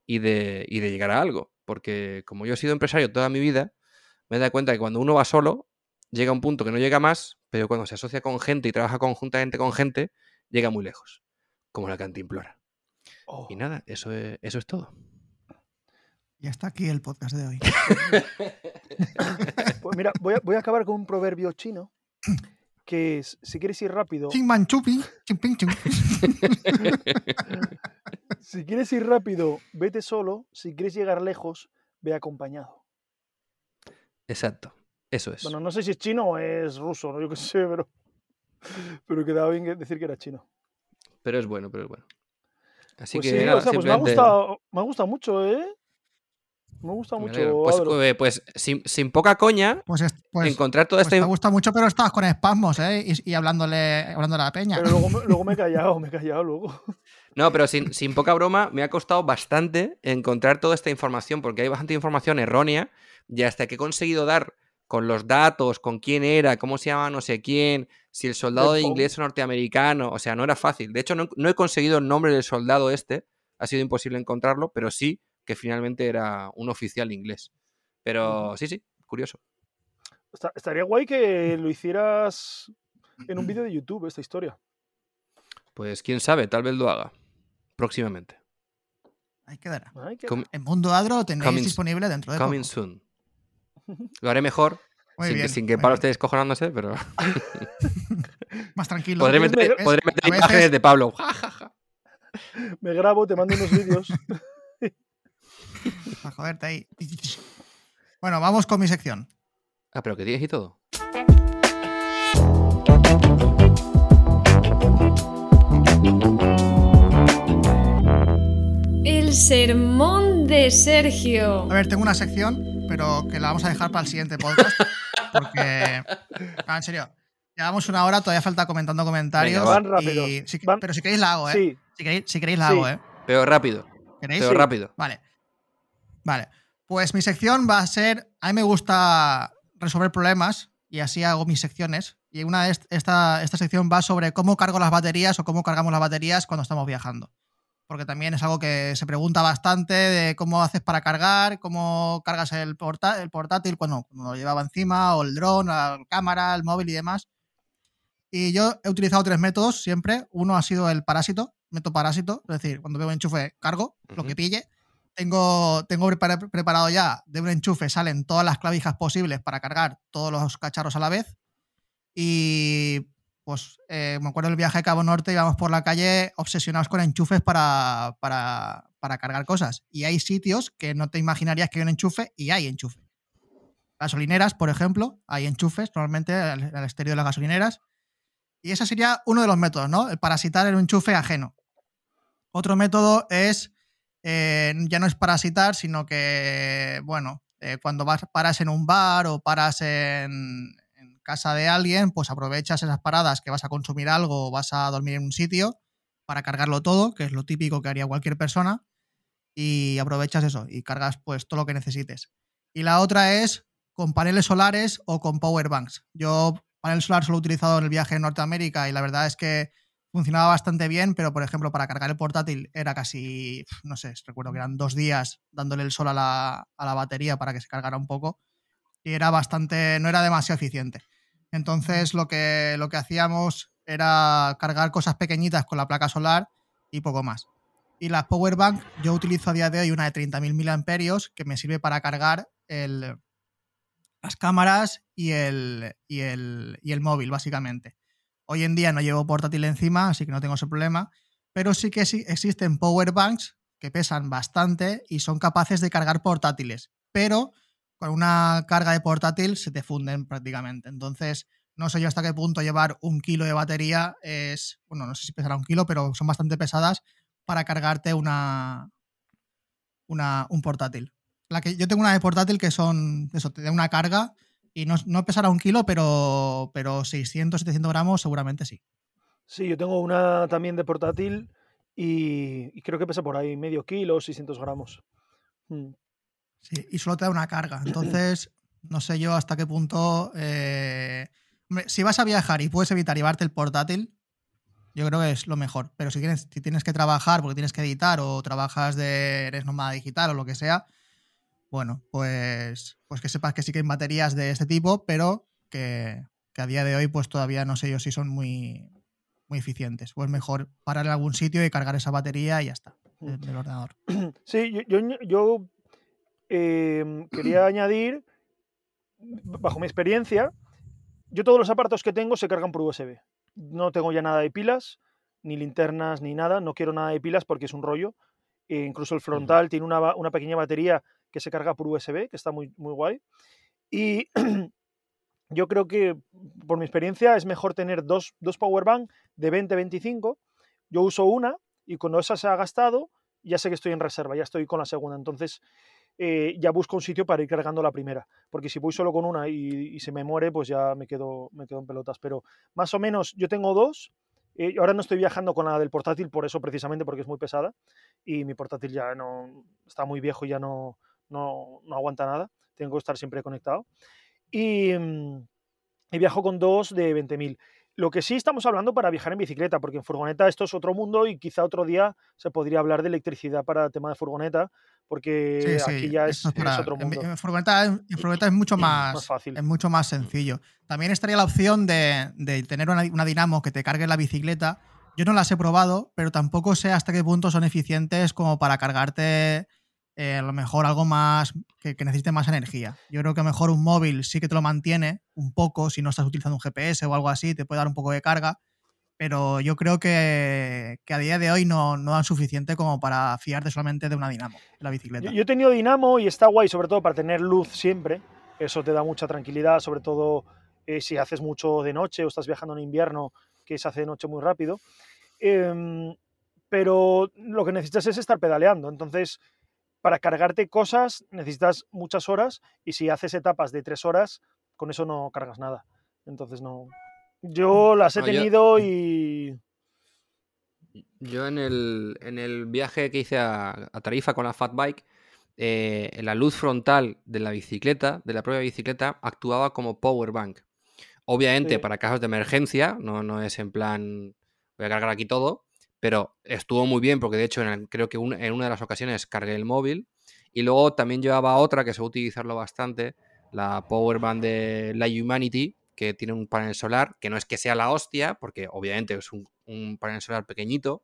y de, y de llegar a algo. Porque como yo he sido empresario toda mi vida, me he dado cuenta que cuando uno va solo, llega a un punto que no llega más, pero cuando se asocia con gente y trabaja conjuntamente con gente, llega muy lejos, como la cantimplora. Oh. Y nada, eso es, eso es todo. Y hasta aquí el podcast de hoy. (laughs) Pues mira, voy a, voy a acabar con un proverbio chino (clears throat) que es, si quieres ir rápido, (laughs) si quieres ir rápido, vete solo, si quieres llegar lejos, ve acompañado. Exacto, eso es. Bueno, no sé si es chino o es ruso, ¿no? yo qué sé, pero, pero quedaba bien que- decir que era chino. Pero es bueno, pero es bueno. Así Pues que sí, nada, o sea, pues me ha, gustado, me ha gustado mucho, ¿eh? Me me mucho. Pues, eh, pues sin, sin poca coña, Pues, es- pues, encontrar toda pues esta in- gusta mucho, pero estabas con espasmos, ¿eh? Y, y hablándole, hablándole a la peña. Pero luego, me- luego me he callado, me he callado luego. (laughs) No, pero sin, sin poca broma, me ha costado bastante encontrar toda esta información, porque hay bastante información errónea, y hasta que he conseguido dar con los datos, con quién era, cómo se llama no sé quién, si el soldado de inglés o norteamericano, o sea, no era fácil. De hecho, no, no he conseguido el nombre del soldado este, ha sido imposible encontrarlo, pero sí que finalmente era un oficial inglés. Pero sí, sí, curioso. Está- estaría guay que lo hicieras en un vídeo (clears throat) de YouTube, esta historia. Pues quién sabe, tal vez lo haga próximamente. Ahí quedará. Com- En Mundo Adro lo tendréis Coming- disponible dentro de coming poco. soon. Lo haré mejor. (laughs) Muy sin, bien, que, sin que Pablo bien. esté descojonándose, pero (laughs) (laughs) Más tranquilo. podré meter, me- podré meter a veces- imágenes de Pablo. Ja, ja, ja. Me grabo, te mando unos vídeos. (laughs) Para joderte ahí. Bueno, vamos con mi sección. Ah, pero que tienes y todo. El sermón de Sergio. A ver, tengo una sección, pero que la vamos a dejar para el siguiente podcast. (laughs) Porque. No, en serio. Llevamos una hora, todavía falta comentando comentarios. Venga, van rápido. y si- Van- Pero si queréis la hago, ¿eh? Sí, Si, queréis, si queréis la Sí. hago, ¿eh? Pero rápido. ¿Queréis? Pero Sí. rápido. Vale. Vale. Pues mi sección va a ser. A mí me gusta resolver problemas y así hago mis secciones. Y una esta, esta sección va sobre cómo cargo las baterías o cómo cargamos las baterías cuando estamos viajando. Porque también es algo que se pregunta bastante de cómo haces para cargar, cómo cargas el, porta- el portátil cuando, cuando lo llevaba encima, o el dron, la cámara, el móvil y demás. Y yo he utilizado tres métodos siempre. Uno ha sido el parásito, método parásito, es decir, cuando veo un enchufe, cargo lo que pille. Tengo, tengo prepara- preparado ya de un enchufe, salen todas las clavijas posibles para cargar todos los cacharros a la vez. Y pues eh, me acuerdo del viaje a Cabo Norte, íbamos por la calle obsesionados con enchufes para, para, para cargar cosas. Y hay sitios que no te imaginarías que hay un enchufe y hay enchufe. Gasolineras, por ejemplo, hay enchufes normalmente al, al exterior de las gasolineras. Y ese sería uno de los métodos, ¿no? El parasitar el enchufe ajeno. Otro método es, eh, ya no es parasitar, sino que, bueno, eh, cuando vas, paras en un bar o paras en, en casa de alguien, pues aprovechas esas paradas que vas a consumir algo o vas a dormir en un sitio para cargarlo todo, que es lo típico que haría cualquier persona, y aprovechas eso y cargas pues todo lo que necesites. Y la otra es con paneles solares o con power banks. Yo panel solar solo he utilizado en el viaje en Norteamérica y la verdad es que funcionaba bastante bien, pero por ejemplo para cargar el portátil era casi, no sé, recuerdo que eran dos días dándole el sol a la, a la batería para que se cargara un poco y era bastante, no era demasiado eficiente. Entonces lo que, lo que hacíamos era cargar cosas pequeñitas con la placa solar y poco más. Y las power bank yo utilizo a día de hoy una de 30.000 miliamperios que me sirve para cargar el, las cámaras y el, y, el, y el móvil, básicamente. Hoy en día no llevo portátil encima, así que no tengo ese problema, pero sí que existen power banks que pesan bastante y son capaces de cargar portátiles, pero con una carga de portátil se te funden prácticamente. Entonces, no sé yo hasta qué punto llevar un kilo de batería es, bueno, no sé si pesará un kilo, pero son bastante pesadas para cargarte una, una un portátil. La que, yo tengo una de portátil que son, eso, te da una carga y no, no pesará un kilo, pero, pero 600, 700 gramos seguramente sí. Sí, yo tengo una también de portátil y, y creo que pesa por ahí medio kilo, 600 gramos. Mm. Sí, y solo te da una carga. (clears throat) Entonces, no sé yo hasta qué punto. eh, si vas a viajar y puedes evitar llevarte el portátil, yo creo que es lo mejor. Pero si tienes, si tienes que trabajar porque tienes que editar o trabajas de. eres nómada digital o lo que sea, bueno, pues, pues que sepas que sí que hay baterías de este tipo, pero que, que a día de hoy, pues todavía no sé yo si son muy, muy eficientes. O es mejor parar en algún sitio y cargar esa batería y ya está, del, del ordenador. (clears throat) Sí, yo, yo, yo, eh, quería (clears throat) añadir, bajo mi experiencia, yo todos los aparatos que tengo se cargan por USB. No tengo ya nada de pilas, ni linternas, ni nada. No quiero nada de pilas porque es un rollo. E incluso el frontal tiene una, una pequeña batería que se carga por USB, que está muy, muy guay. Y (clears throat) yo creo que, por mi experiencia, es mejor tener dos, dos power bank de 20-25. Yo uso una y cuando esa se ha gastado, ya sé que estoy en reserva, ya estoy con la segunda. Entonces, eh, ya busco un sitio para ir cargando la primera. Porque si voy solo con una y, se me muere, pues ya me quedo, me quedo en pelotas. Pero más o menos yo tengo dos. eh, ahora no estoy viajando con la del portátil por eso precisamente, porque es muy pesada. Y mi portátil ya no está muy viejo ya no, no, no aguanta nada. Tengo que estar siempre conectado. Y, mm, y viajo con dos de 20.000. Lo que sí estamos hablando para viajar en bicicleta, porque en furgoneta esto es otro mundo y quizá otro día se podría hablar de electricidad para el tema de furgoneta, porque Sí, sí, aquí ya es, para- otro en- mundo. En, furgoneta, en furgoneta es mucho más, Más fácil. es mucho más sencillo. También estaría la opción de, de tener una, una dinamo que te cargue la bicicleta, Yo no las he probado, pero tampoco sé hasta qué punto son eficientes como para cargarte eh, a lo mejor algo más que, necesite más energía. Yo creo que mejor un móvil sí que te lo mantiene un poco, si no estás utilizando un GPS o algo así, te puede dar un poco de carga, pero yo creo que, que a día de hoy no, no dan suficiente como para fiarte solamente de una dinamo, la bicicleta. Yo, yo he tenido dinamo y está guay, sobre todo para tener luz siempre. Eso te da mucha tranquilidad, sobre todo eh, si haces mucho de noche o estás viajando en invierno, que se hace de noche muy rápido. Em, pero lo que necesitas es estar pedaleando. Entonces, para cargarte cosas necesitas muchas horas y si haces etapas de tres horas, con eso no cargas nada. Entonces, no. Yo las he No, yo- tenido y. Yo en el, en el viaje que hice a, a Tarifa con la Fat Bike, eh, la luz frontal de la bicicleta, de la propia bicicleta, actuaba como power bank. Obviamente Sí. para casos de emergencia, no, no es en plan voy a cargar aquí todo, pero estuvo muy bien porque de hecho creo que en una de las ocasiones cargué el móvil y luego también llevaba otra que se utilizarlo bastante, la power bank de la Humanity, que tiene un panel solar, que no es que sea la hostia, porque obviamente es un, panel solar pequeñito,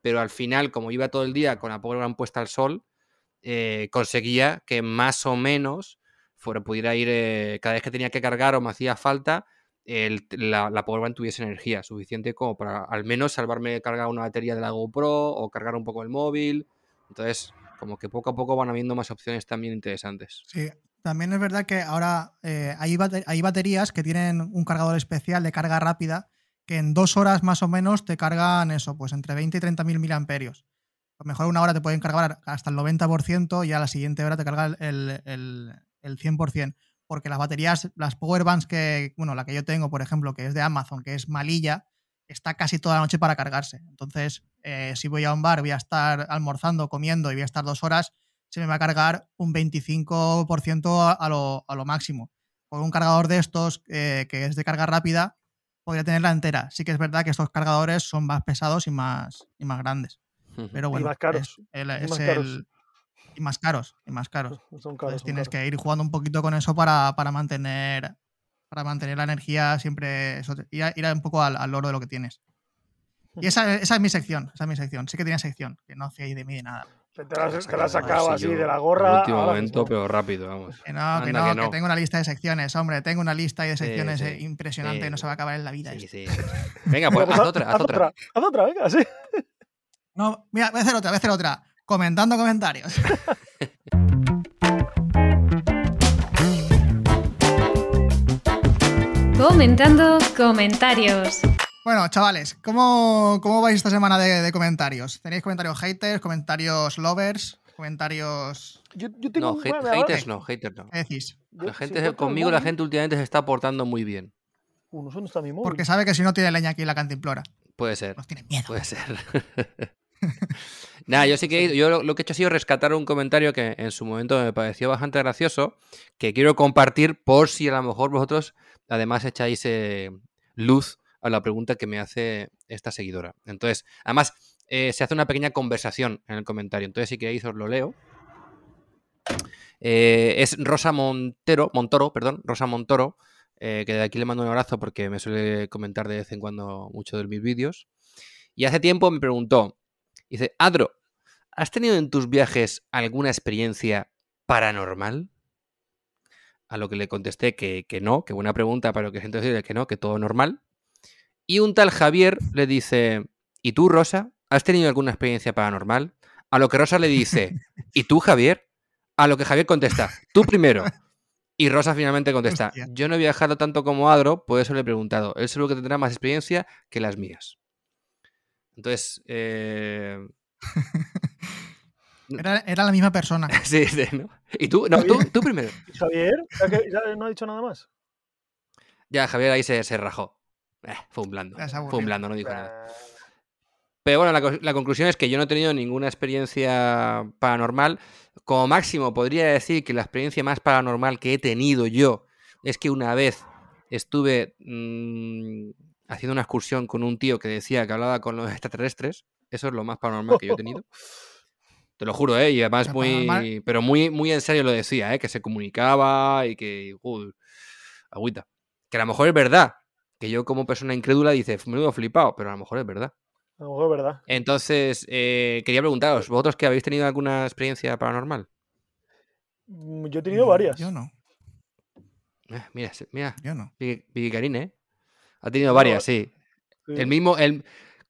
pero al final, como iba todo el día con la powerbank puesta al sol, eh, conseguía que más o menos fuera, pudiera ir, eh, cada vez que tenía que cargar o me hacía falta, el- la, la powerbank tuviese energía suficiente como para al menos salvarme cargar una batería de la GoPro o cargar un poco el móvil. Entonces, como que poco a poco van habiendo más opciones también interesantes. Sí, también es verdad que ahora eh, hay, hay baterías que tienen un cargador especial de carga rápida que en dos horas más o menos te cargan eso, pues entre 20 y 30 mil miliamperios. A lo mejor una hora te pueden cargar hasta el 90% y a la siguiente hora te carga el, el, el 100%. Porque las baterías, las power banks que, bueno, la que yo tengo, por ejemplo, que es de Amazon, que es malilla, está casi toda la noche para cargarse. Entonces, eh, si voy a un bar, voy a estar almorzando, comiendo y voy a estar dos horas, se me va a cargar un 25% a, a lo, a lo máximo. Con un cargador de estos eh, que es de carga rápida, podría tenerla entera. Sí que es verdad que estos cargadores son más pesados y más, y más grandes. Pero bueno, más caros, es el- y es más el- caros. Y más caros, y más caros. (laughs) Son caros. Entonces son tienes caros. que ir jugando un poquito con eso para, para mantener para mantener la energía siempre, eso, ir, a- ir a un poco al, al loro de lo que tienes. Y esa, (laughs) esa es mi sección, esa es mi sección. Sí que tenía sección, que no hacía de mí de nada. Te la, has- te la has Sacado así yo de la gorra. último momento, pero rápido, vamos. Que no, que no, que que, no. tengo una lista de secciones, hombre, tengo una lista de secciones sí. eh, impresionante, Sí, no se va a acabar en la vida. Sí, esto. sí. Venga, (laughs) pues haz otra, haz otra. Haz otra, venga, sí. No, mira, voy a hacer otra, voy a hacer otra. Comentando comentarios. (laughs) Comentando comentarios. Bueno, chavales, ¿cómo, cómo vais esta semana de, de comentarios? ¿Tenéis comentarios haters, comentarios lovers, comentarios... Yo, yo tengo No, un- hate- bueno, ahora- haters no, haters no. ¿Qué decís? yo- La gente, conmigo la gente últimamente se está portando muy bien. Uh, no está mi móvil. Porque sabe que si no tiene leña aquí la cantimplora. Puede ser, Nos tiene miedo. puede ser. (laughs) (laughs) Nada, yo sí que yo lo, que he hecho ha sido rescatar un comentario que en su momento me pareció bastante gracioso, que quiero compartir por si a lo mejor vosotros además echáis eh, luz a la pregunta que me hace esta seguidora. Entonces, además, eh, se hace una pequeña conversación en el comentario. Entonces, si queréis, os lo leo. Eh, es Rosa Montero, Montoro, perdón, Rosa Montoro, que de aquí le mando un abrazo porque me suele comentar de vez en cuando mucho de mis vídeos. Y hace tiempo me preguntó, dice, Adro, ¿has tenido en tus viajes alguna experiencia paranormal? A lo que le contesté que, que no, que buena pregunta, pero que gente decirle que no, que todo normal. Y un tal Javier le dice, ¿y tú, Rosa? ¿Has tenido alguna experiencia paranormal? A lo que Rosa le dice, (laughs) ¿y tú, Javier? A lo que Javier contesta, tú primero. Y Rosa finalmente contesta, Hostia. yo no he viajado tanto como Adro, por eso le he preguntado. Él seguro que tendrá más experiencia que las mías. Entonces, eh... (laughs) Era, era la misma persona. (laughs) sí, sí, ¿no? ¿Y tú? No, tú, tú primero. ¿Y Javier? ¿Ya que- ya no ha dicho nada más? Ya, Javier ahí se, se rajó. Eh, fue un blando. Fue un blando, no dijo nada. Pero bueno, la conclusión es que yo no he tenido ninguna experiencia paranormal. Como máximo, podría decir que la experiencia más paranormal que he tenido yo es que una vez estuve mm, haciendo una excursión con un tío que decía que hablaba con los (laughs) extraterrestres. Eso es lo más paranormal que yo he tenido. (laughs) Te lo juro, ¿eh? Y además muy... paranormal- Pero muy, muy en serio lo decía, ¿eh? Que se comunicaba y que... joder, agüita. Que a lo mejor es verdad. Que yo como persona incrédula dice, menudo flipado, pero a lo mejor es verdad. A lo mejor es verdad. Entonces, eh, quería preguntaros, ¿vosotros que habéis tenido alguna experiencia paranormal? Mm, Yo he tenido varias. Yo no, Eh, mira, mira, yo no. Vicky Vicky Karine, ¿eh? Ha tenido varias, sí. Sí. El mismo, el,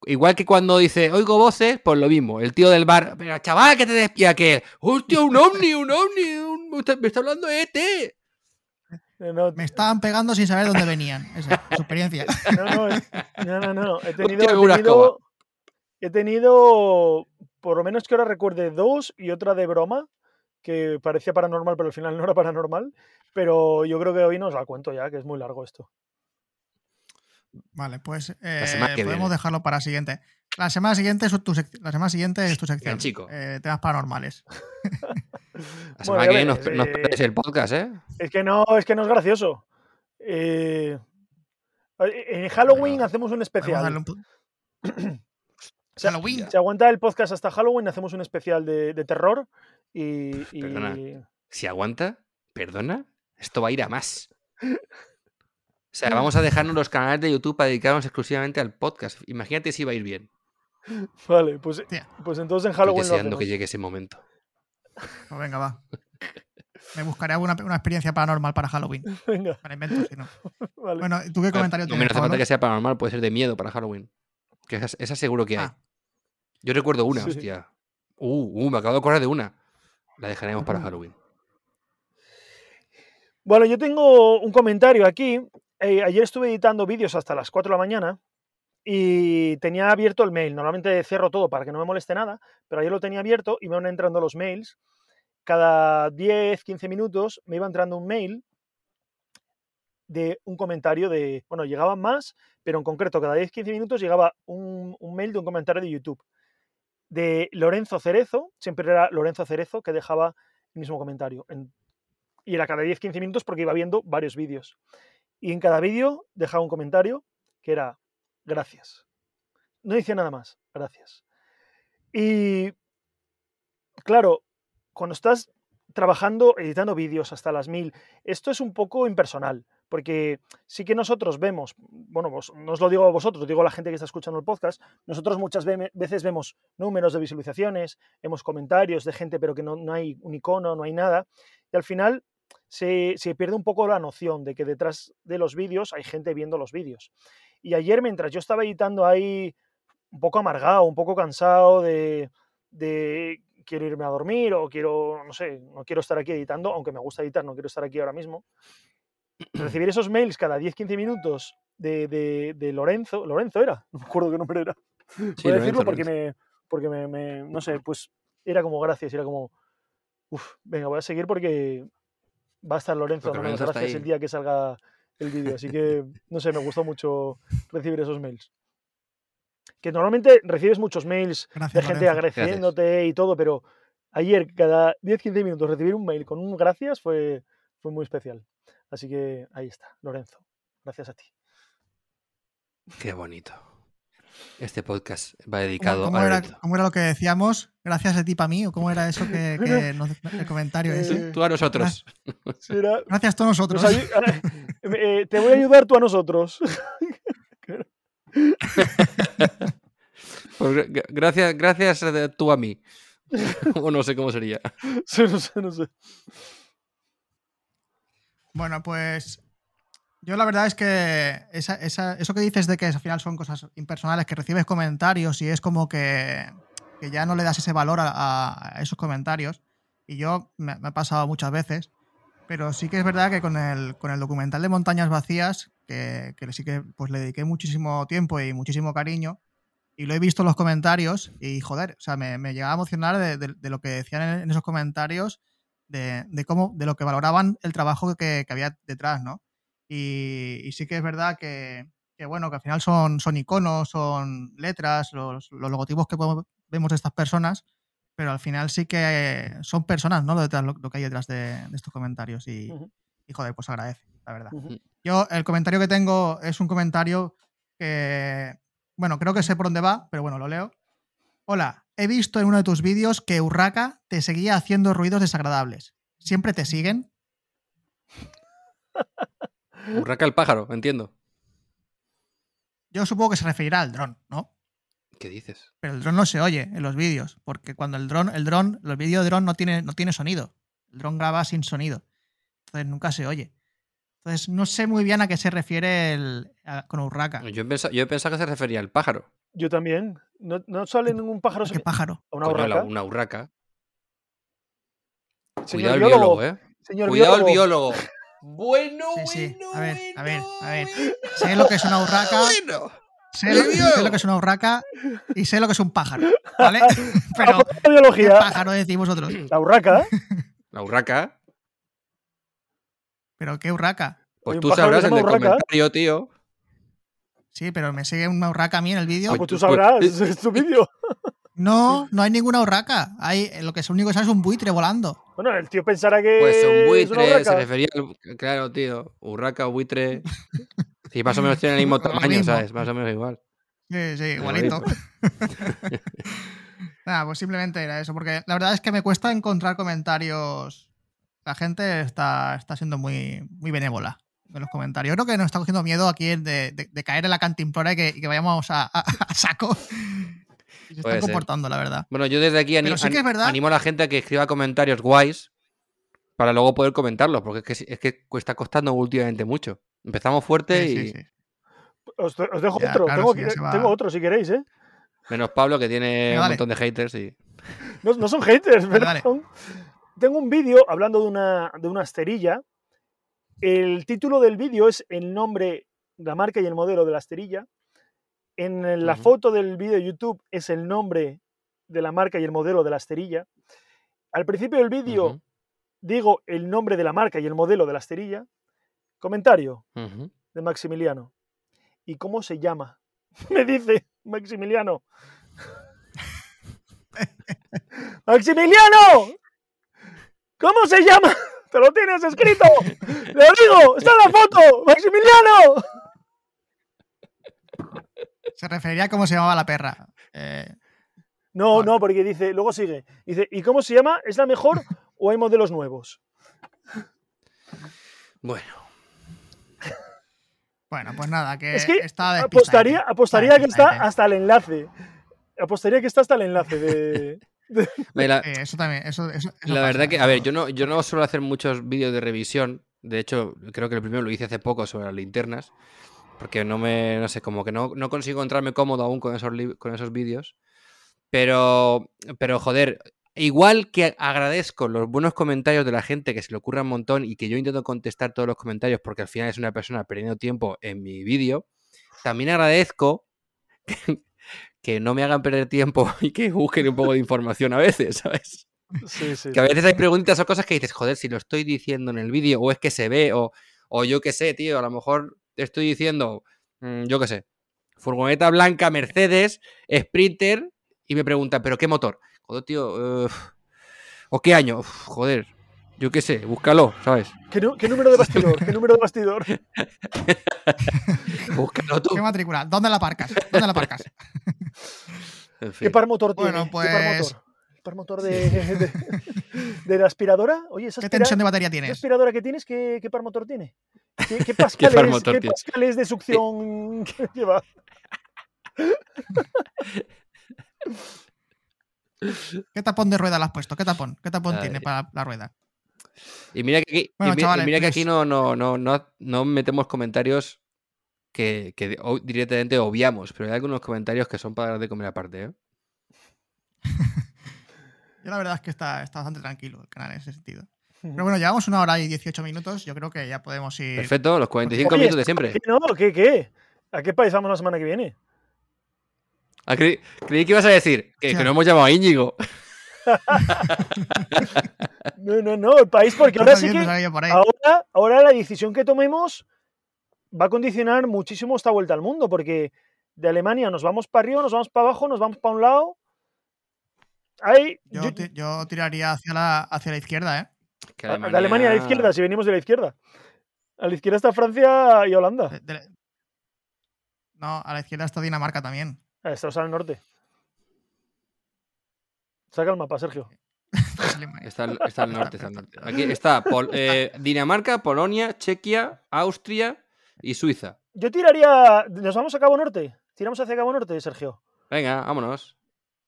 igual que cuando dice, oigo voces, pues lo mismo. El tío del bar, pero chaval, que te despía que, hostia, un ovni, un ovni, un- me está- me está hablando ET. Eh, No, Me estaban pegando sin saber dónde venían. Esa es su experiencia. (laughs) no, no, eh, no, no, no. He tenido, Hostia, he tenido, he tenido, por lo menos que ahora recuerde dos y otra de broma, que parecía paranormal, pero al final no era paranormal. Pero yo creo que hoy nos la cuento ya, que es muy largo esto. Vale, pues eh, podemos viene. dejarlo para siguiente. La semana siguiente es tu, sec- la semana siguiente es tu sección. chico. eh, temas paranormales. (laughs) (laughs) La semana que viene nos, nos eh, perdéis el podcast, ¿eh? Es que no, es que no es gracioso. Eh, en Halloween Bueno, hacemos un especial. un pu- (clears throat) O sea, Halloween. Si aguanta el podcast hasta Halloween, hacemos un especial de, de terror. Y, y- Perdona. Si aguanta, perdona, esto va a ir a más. (laughs) O sea, vamos a dejarnos los canales de YouTube para dedicarnos exclusivamente al podcast. Imagínate si va a ir bien. (laughs) Vale, pues, pues entonces en Estoy Halloween lo deseando que llegue ese momento. Pues venga, va. Me buscaré alguna una experiencia paranormal para Halloween. (laughs) Venga, la invento, si no. (laughs) vale. Bueno, ¿tú qué comentario no me tienes, hace falta que sea paranormal, puede ser de miedo para Halloween. Que esa, esa seguro que hay. Ah, Yo recuerdo una, Sí. hostia. Uh, uh, me acabo de acordar de una. La dejaremos para. Halloween. Bueno, yo tengo un comentario aquí. Eh, ayer estuve editando vídeos hasta las 4 de la mañana y tenía abierto el mail. Normalmente cierro todo para que no me moleste nada, pero ayer lo tenía abierto y me van entrando los mails. Cada 10, 15 minutos me iba entrando un mail de un comentario de, bueno, llegaban más, pero en concreto cada 10, 15 minutos llegaba un, mail de un comentario de YouTube de Lorenzo Cerezo, siempre era Lorenzo Cerezo que dejaba el mismo comentario. En- y era cada 10-15 minutos porque iba viendo varios vídeos. Y en cada vídeo dejaba un comentario que era gracias. No decía nada más, gracias. Y claro, cuando estás trabajando, editando vídeos hasta las mil, esto es un poco impersonal, porque sí que nosotros vemos, bueno, vos- no os lo digo a vosotros, digo a la gente que está escuchando el podcast, nosotros muchas ve- veces vemos números de visualizaciones, vemos comentarios de gente, pero que no, no hay un icono, no hay nada, y al final se, se pierde un poco la noción de que detrás de los vídeos hay gente viendo los vídeos. Y ayer, mientras yo estaba editando ahí, un poco amargado, un poco cansado de, de quiero irme a dormir o quiero, no sé, no quiero estar aquí editando, aunque me gusta editar, no quiero estar aquí ahora mismo. Recibir esos mails cada 10-15 minutos de, de- de Lorenzo, Lorenzo era, (laughs) no me acuerdo qué nombre era. Sí, Voy a Lorenzo, decirlo porque, Lorenzo. me, porque me, me- no sé, pues era como gracias, era como, uff, venga, voy a seguir porque va a estar Lorenzo Porque Lorenzo gracias el día que salga el vídeo. Así que, (laughs) no sé, me gustó mucho recibir esos mails. Que normalmente recibes muchos mails gracias, de gente Lorenzo. agradeciéndote y todo, pero ayer, cada 10-15 minutos, recibir un mail con un gracias fue, fue muy especial. Así que ahí está, Lorenzo. Gracias a ti. Qué bonito. Este podcast va ¿Cómo, dedicado cómo a era, cómo era lo que decíamos? Gracias a ti para mí, o cómo era eso que, (laughs) que nos- el comentario ese. Eh, Tú a nosotros. Será- Gracias a todos nosotros. nos eh, te voy a ayudar tú a nosotros. (laughs) Pues gra- gracias, gracias tú a mí. (laughs) o no sé cómo sería. Sí, no sé, no sé. Bueno, pues yo la verdad es que esa- esa- eso que dices de que al final son cosas impersonales, que recibes comentarios y es como que, que ya no le das ese valor a, a- esos comentarios. Y yo me, me ha pasado muchas veces, pero sí que es verdad que con el, con el documental de Montañas Vacías, que, que sí que pues, le dediqué muchísimo tiempo y muchísimo cariño, y lo he visto en los comentarios y joder, o sea, me, me llegaba a emocionar de, de- de lo que decían en, en esos comentarios, de, de cómo, de lo que valoraban el trabajo que, que había detrás, ¿no? Y, y sí que es verdad que, que, bueno, que al final son, son iconos, son letras, los, los logotipos que podemos- vemos de estas personas, pero al final sí que son personas, ¿no? Lo, detrás, lo, lo que hay detrás de, de estos comentarios y, Ujú. y, joder, pues agradece, la verdad. Ujú. Yo, el comentario que tengo es un comentario que, bueno, creo que sé por dónde va, pero bueno, lo leo. Hola, he visto en uno de tus vídeos que Urraca te seguía haciendo ruidos desagradables. ¿Siempre te siguen? (laughs) Urraca el pájaro, entiendo. Yo supongo que se referirá al dron, ¿no? ¿Qué dices? Pero el dron no se oye en los vídeos, porque cuando el dron, el dron, los vídeos de dron no tiene, no tiene sonido. El dron graba sin sonido. Entonces nunca se oye. Entonces no sé muy bien a qué se refiere el, a- con Urraca. Yo he pensado, yo he pensado que se refería al pájaro. Yo también. No, no sale ningún pájaro. ¿Qué pájaro? a una Coño, la- urraca. una urraca. Señor Cuidado el biólogo, biólogo, ¿eh? Señor Cuidado el biólogo. Bueno, Sí, sí. bueno, A ver, a ver, bueno, a ver. bueno. Sé lo que es una urraca, Bueno. sé, lo- sé lo que es una urraca y sé lo que es un pájaro, ¿vale? Pero ¿qué biología. pájaro decimos otros? La urraca. La urraca. ¿Pero qué urraca? Pues tú sabrás se el del comentario, tío. Sí, pero me sigue una urraca a mí en el vídeo. Ah, Pues pues tú tú- pues- sabrás. Es tu vídeo. (laughs) No, no hay ninguna urraca. Hay, lo que es único que sale es un buitre volando. Bueno, el tío pensará que. Pues un es una buitre se refería al... Claro, tío. Urraca, buitre... Sí, más o menos tienen el mismo (laughs) tamaño. ¿sabes? Más o menos igual. Sí, sí, igualito. (laughs) Nada, pues simplemente era eso, porque la verdad es que me cuesta encontrar comentarios. La gente está, está siendo muy, muy benévola en los comentarios. Yo creo que nos está cogiendo miedo aquí de, de- de caer en la cantimplora y que, y que vayamos a, a- a saco. Y se Puede están ser. comportando, la verdad. Bueno, yo desde aquí ani- Pero sí que es ani- verdad- animo a la gente a que escriba comentarios guays para luego poder comentarlos, porque es que, es que está costando últimamente mucho. Empezamos fuerte Sí, y sí, sí. Os, os dejo Ya, otro. claro, tengo, otro si queréis, ¿eh? menos Pablo que tiene un montón de haters y... No, no son haters, pero son- Tengo un vídeo hablando de una, de una esterilla. El título del vídeo es el nombre, la marca y el modelo de la esterilla. En la foto del vídeo de YouTube es el nombre de la marca y el modelo de la esterilla. Al principio del vídeo digo el nombre de la marca y el modelo de la esterilla. Comentario de Maximiliano. ¿Y cómo se llama? (laughs) Me dice Maximiliano. (laughs) ¡Maximiliano! ¿Cómo se llama? (laughs) ¡Te lo tienes escrito! ¡Te lo digo! ¡Está en la foto! ¡Maximiliano! Se refería a cómo se llamaba la perra. Eh, No, Vale. no, porque dice, luego sigue. Dice, ¿y cómo se llama? ¿Es la mejor o hay modelos nuevos? Bueno, bueno, pues nada, que, Es que está despistadete. Apostaría, apostaría que está hasta el enlace. Apostaría que está hasta el enlace de. (laughs) me la- Eh, eso también, eso, eso- eso La pasa, verdad que, eso- a ver, yo no, yo no suelo hacer muchos vídeos de revisión. De hecho, creo que el primero lo hice hace poco sobre las linternas. Porque no me, no sé, como que no, no consigo encontrarme cómodo aún con esos, con esos vídeos. Pero, pero, joder, igual que agradezco los buenos comentarios de la gente que se le ocurra un montón y que yo intento contestar todos los comentarios porque al final es una persona perdiendo tiempo en mi vídeo, también agradezco que, que no me hagan perder tiempo (laughs) y que busquen un poco de información a veces, ¿sabes? Sí, sí. Que a veces hay preguntas o cosas que dices, joder, si lo estoy diciendo en el vídeo, o es que se ve, o, o yo qué sé, tío, a lo mejor te estoy diciendo, mm, yo qué sé, furgoneta blanca, Mercedes, Sprinter, y me preguntan, ¿pero qué motor? Joder, tío, eh, ¿o qué año? Uf, joder, yo qué sé, búscalo, ¿sabes? ¿Qué, número de bastidor? ¿Qué número de bastidor? (laughs) Búscalo tú. ¿Qué matrícula? ¿Dónde la aparcas? ¿Dónde la aparcas? (laughs) En ¿Qué par motor Bueno, tiene? ¿Qué par pues- motor? ¿El par motor de, (laughs) de, de la aspiradora? Oye, esa ¿Qué aspira- tensión de batería tienes? aspiradora que tienes, ¿qué, qué par motor tiene? ¿Qué, qué (laughs) pascales, par motor qué tiene? pascales de succión (laughs) lleva? ¿Qué tapón de rueda le has puesto? ¿Qué tapón? ¿Qué tapón tiene para la rueda? Y mira que aquí, y y mira que pues- aquí no, no, no, no, no metemos comentarios que, que directamente obviamos, pero hay algunos comentarios que son para dar de comer aparte, ¿eh? Yo la verdad es que está, está bastante tranquilo el canal en ese sentido. Pero bueno, llevamos una hora y 18 minutos. Yo creo que ya podemos ir. Perfecto, los 45 Oye, minutos de siempre. ¿Qué no? ¿Qué, qué? ¿A qué país vamos la semana que viene? Ah, creí, creí que ibas a decir que, que no hemos llamado a Íñigo. (laughs) No, no, no, el país, porque ahora sí que ahora, ahora la decisión que tomemos va a condicionar muchísimo esta vuelta al mundo, porque de Alemania nos vamos para arriba, nos vamos para abajo, nos vamos para un lado. Ahí, Yo, yo- ti- yo tiraría hacia la, hacia la izquierda, ¿eh? Que de Alemania a la izquierda, si venimos de la izquierda. A la izquierda está Francia y Holanda. De- de- No, a la izquierda está Dinamarca también. Ah, Estamos al norte. Saca el mapa, Sergio. (laughs) Está, al- está al norte, está al norte. (laughs) Aquí está Pol- eh, Dinamarca, Polonia, Chequia, Austria y Suiza. Yo tiraría. ¿Nos vamos a Cabo Norte? ¿Tiramos hacia Cabo Norte, Sergio? Venga, vámonos.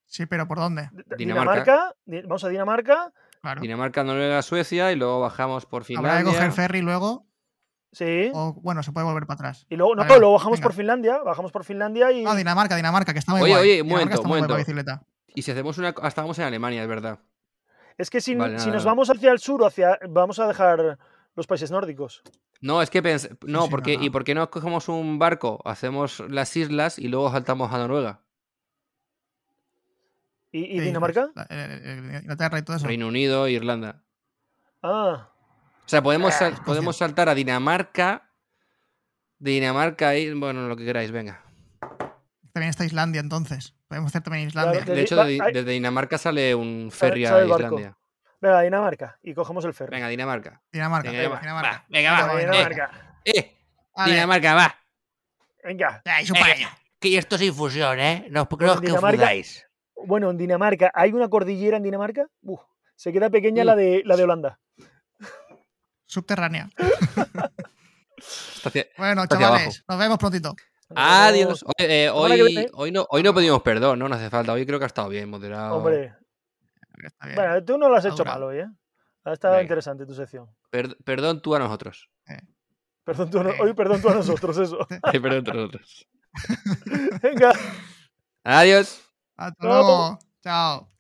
Sí, pero ¿por dónde? Dinamarca. Dinamarca. Di- Vamos a Dinamarca. Claro. Dinamarca, Noruega, Suecia y luego bajamos por Habrá que Finlandia. coger ferry luego. Sí. O bueno, se puede volver para atrás. Y luego, no, luego bajamos venga. por Finlandia. Bajamos por Finlandia y. Ah, Dinamarca, Dinamarca, que está muy Oye, guay. oye, Dinamarca momento, bicicleta. Y si hacemos una. Hasta vamos en Alemania, es verdad. Es que si, Vale, si nada, nos nada. vamos hacia el sur o hacia. Vamos a dejar los países nórdicos. No, es que pens... No, sí, porque. no, no. ¿Y por qué no cogemos un barco? Hacemos las islas y luego saltamos a Noruega. ¿Y, y. Dinamarca? La- eh, eh, Inglaterra y todo eso. Reino Unido, Irlanda. Ah. O sea, podemos, sal- Escocia. podemos saltar a Dinamarca. De Dinamarca y. Bueno, lo que queráis, venga. También está Islandia, entonces. Podemos hacer también Islandia. Claro, De hecho, va- de- hay- desde Dinamarca sale un ferry a. Islandia. Venga, Dinamarca. Y cogemos el ferry. Venga, Dinamarca. Dinamarca, Venga, va, Dinamarca. va, venga, va, Venga, eh, Dinamarca. ¡Eh! Vale. Dinamarca, va. Venga. Su para allá. Que esto es infusión, ¿eh? No, Bueno, no os Dinamarca- confundáis. Bueno, en Dinamarca. ¿Hay una cordillera en Dinamarca? Uf, se queda pequeña la, de, la de Holanda. Subterránea. Hacia- Bueno, chavales, nos vemos prontito. Adiós. Eh, hoy, no, hoy no pedimos perdón, no, no hace falta. Hoy creo que ha estado bien, moderado. Hombre, bien. bueno, tú no lo has hecho mal hoy, ¿eh? Ha estado Venga. interesante tu sección. Per- perdón tú a nosotros. Perdón tú a no- Eh. hoy perdón tú a nosotros, eso. (laughs) Eh, perdón tú a nosotros. (laughs) Venga. Adiós. Hasta Chao. luego. Chao.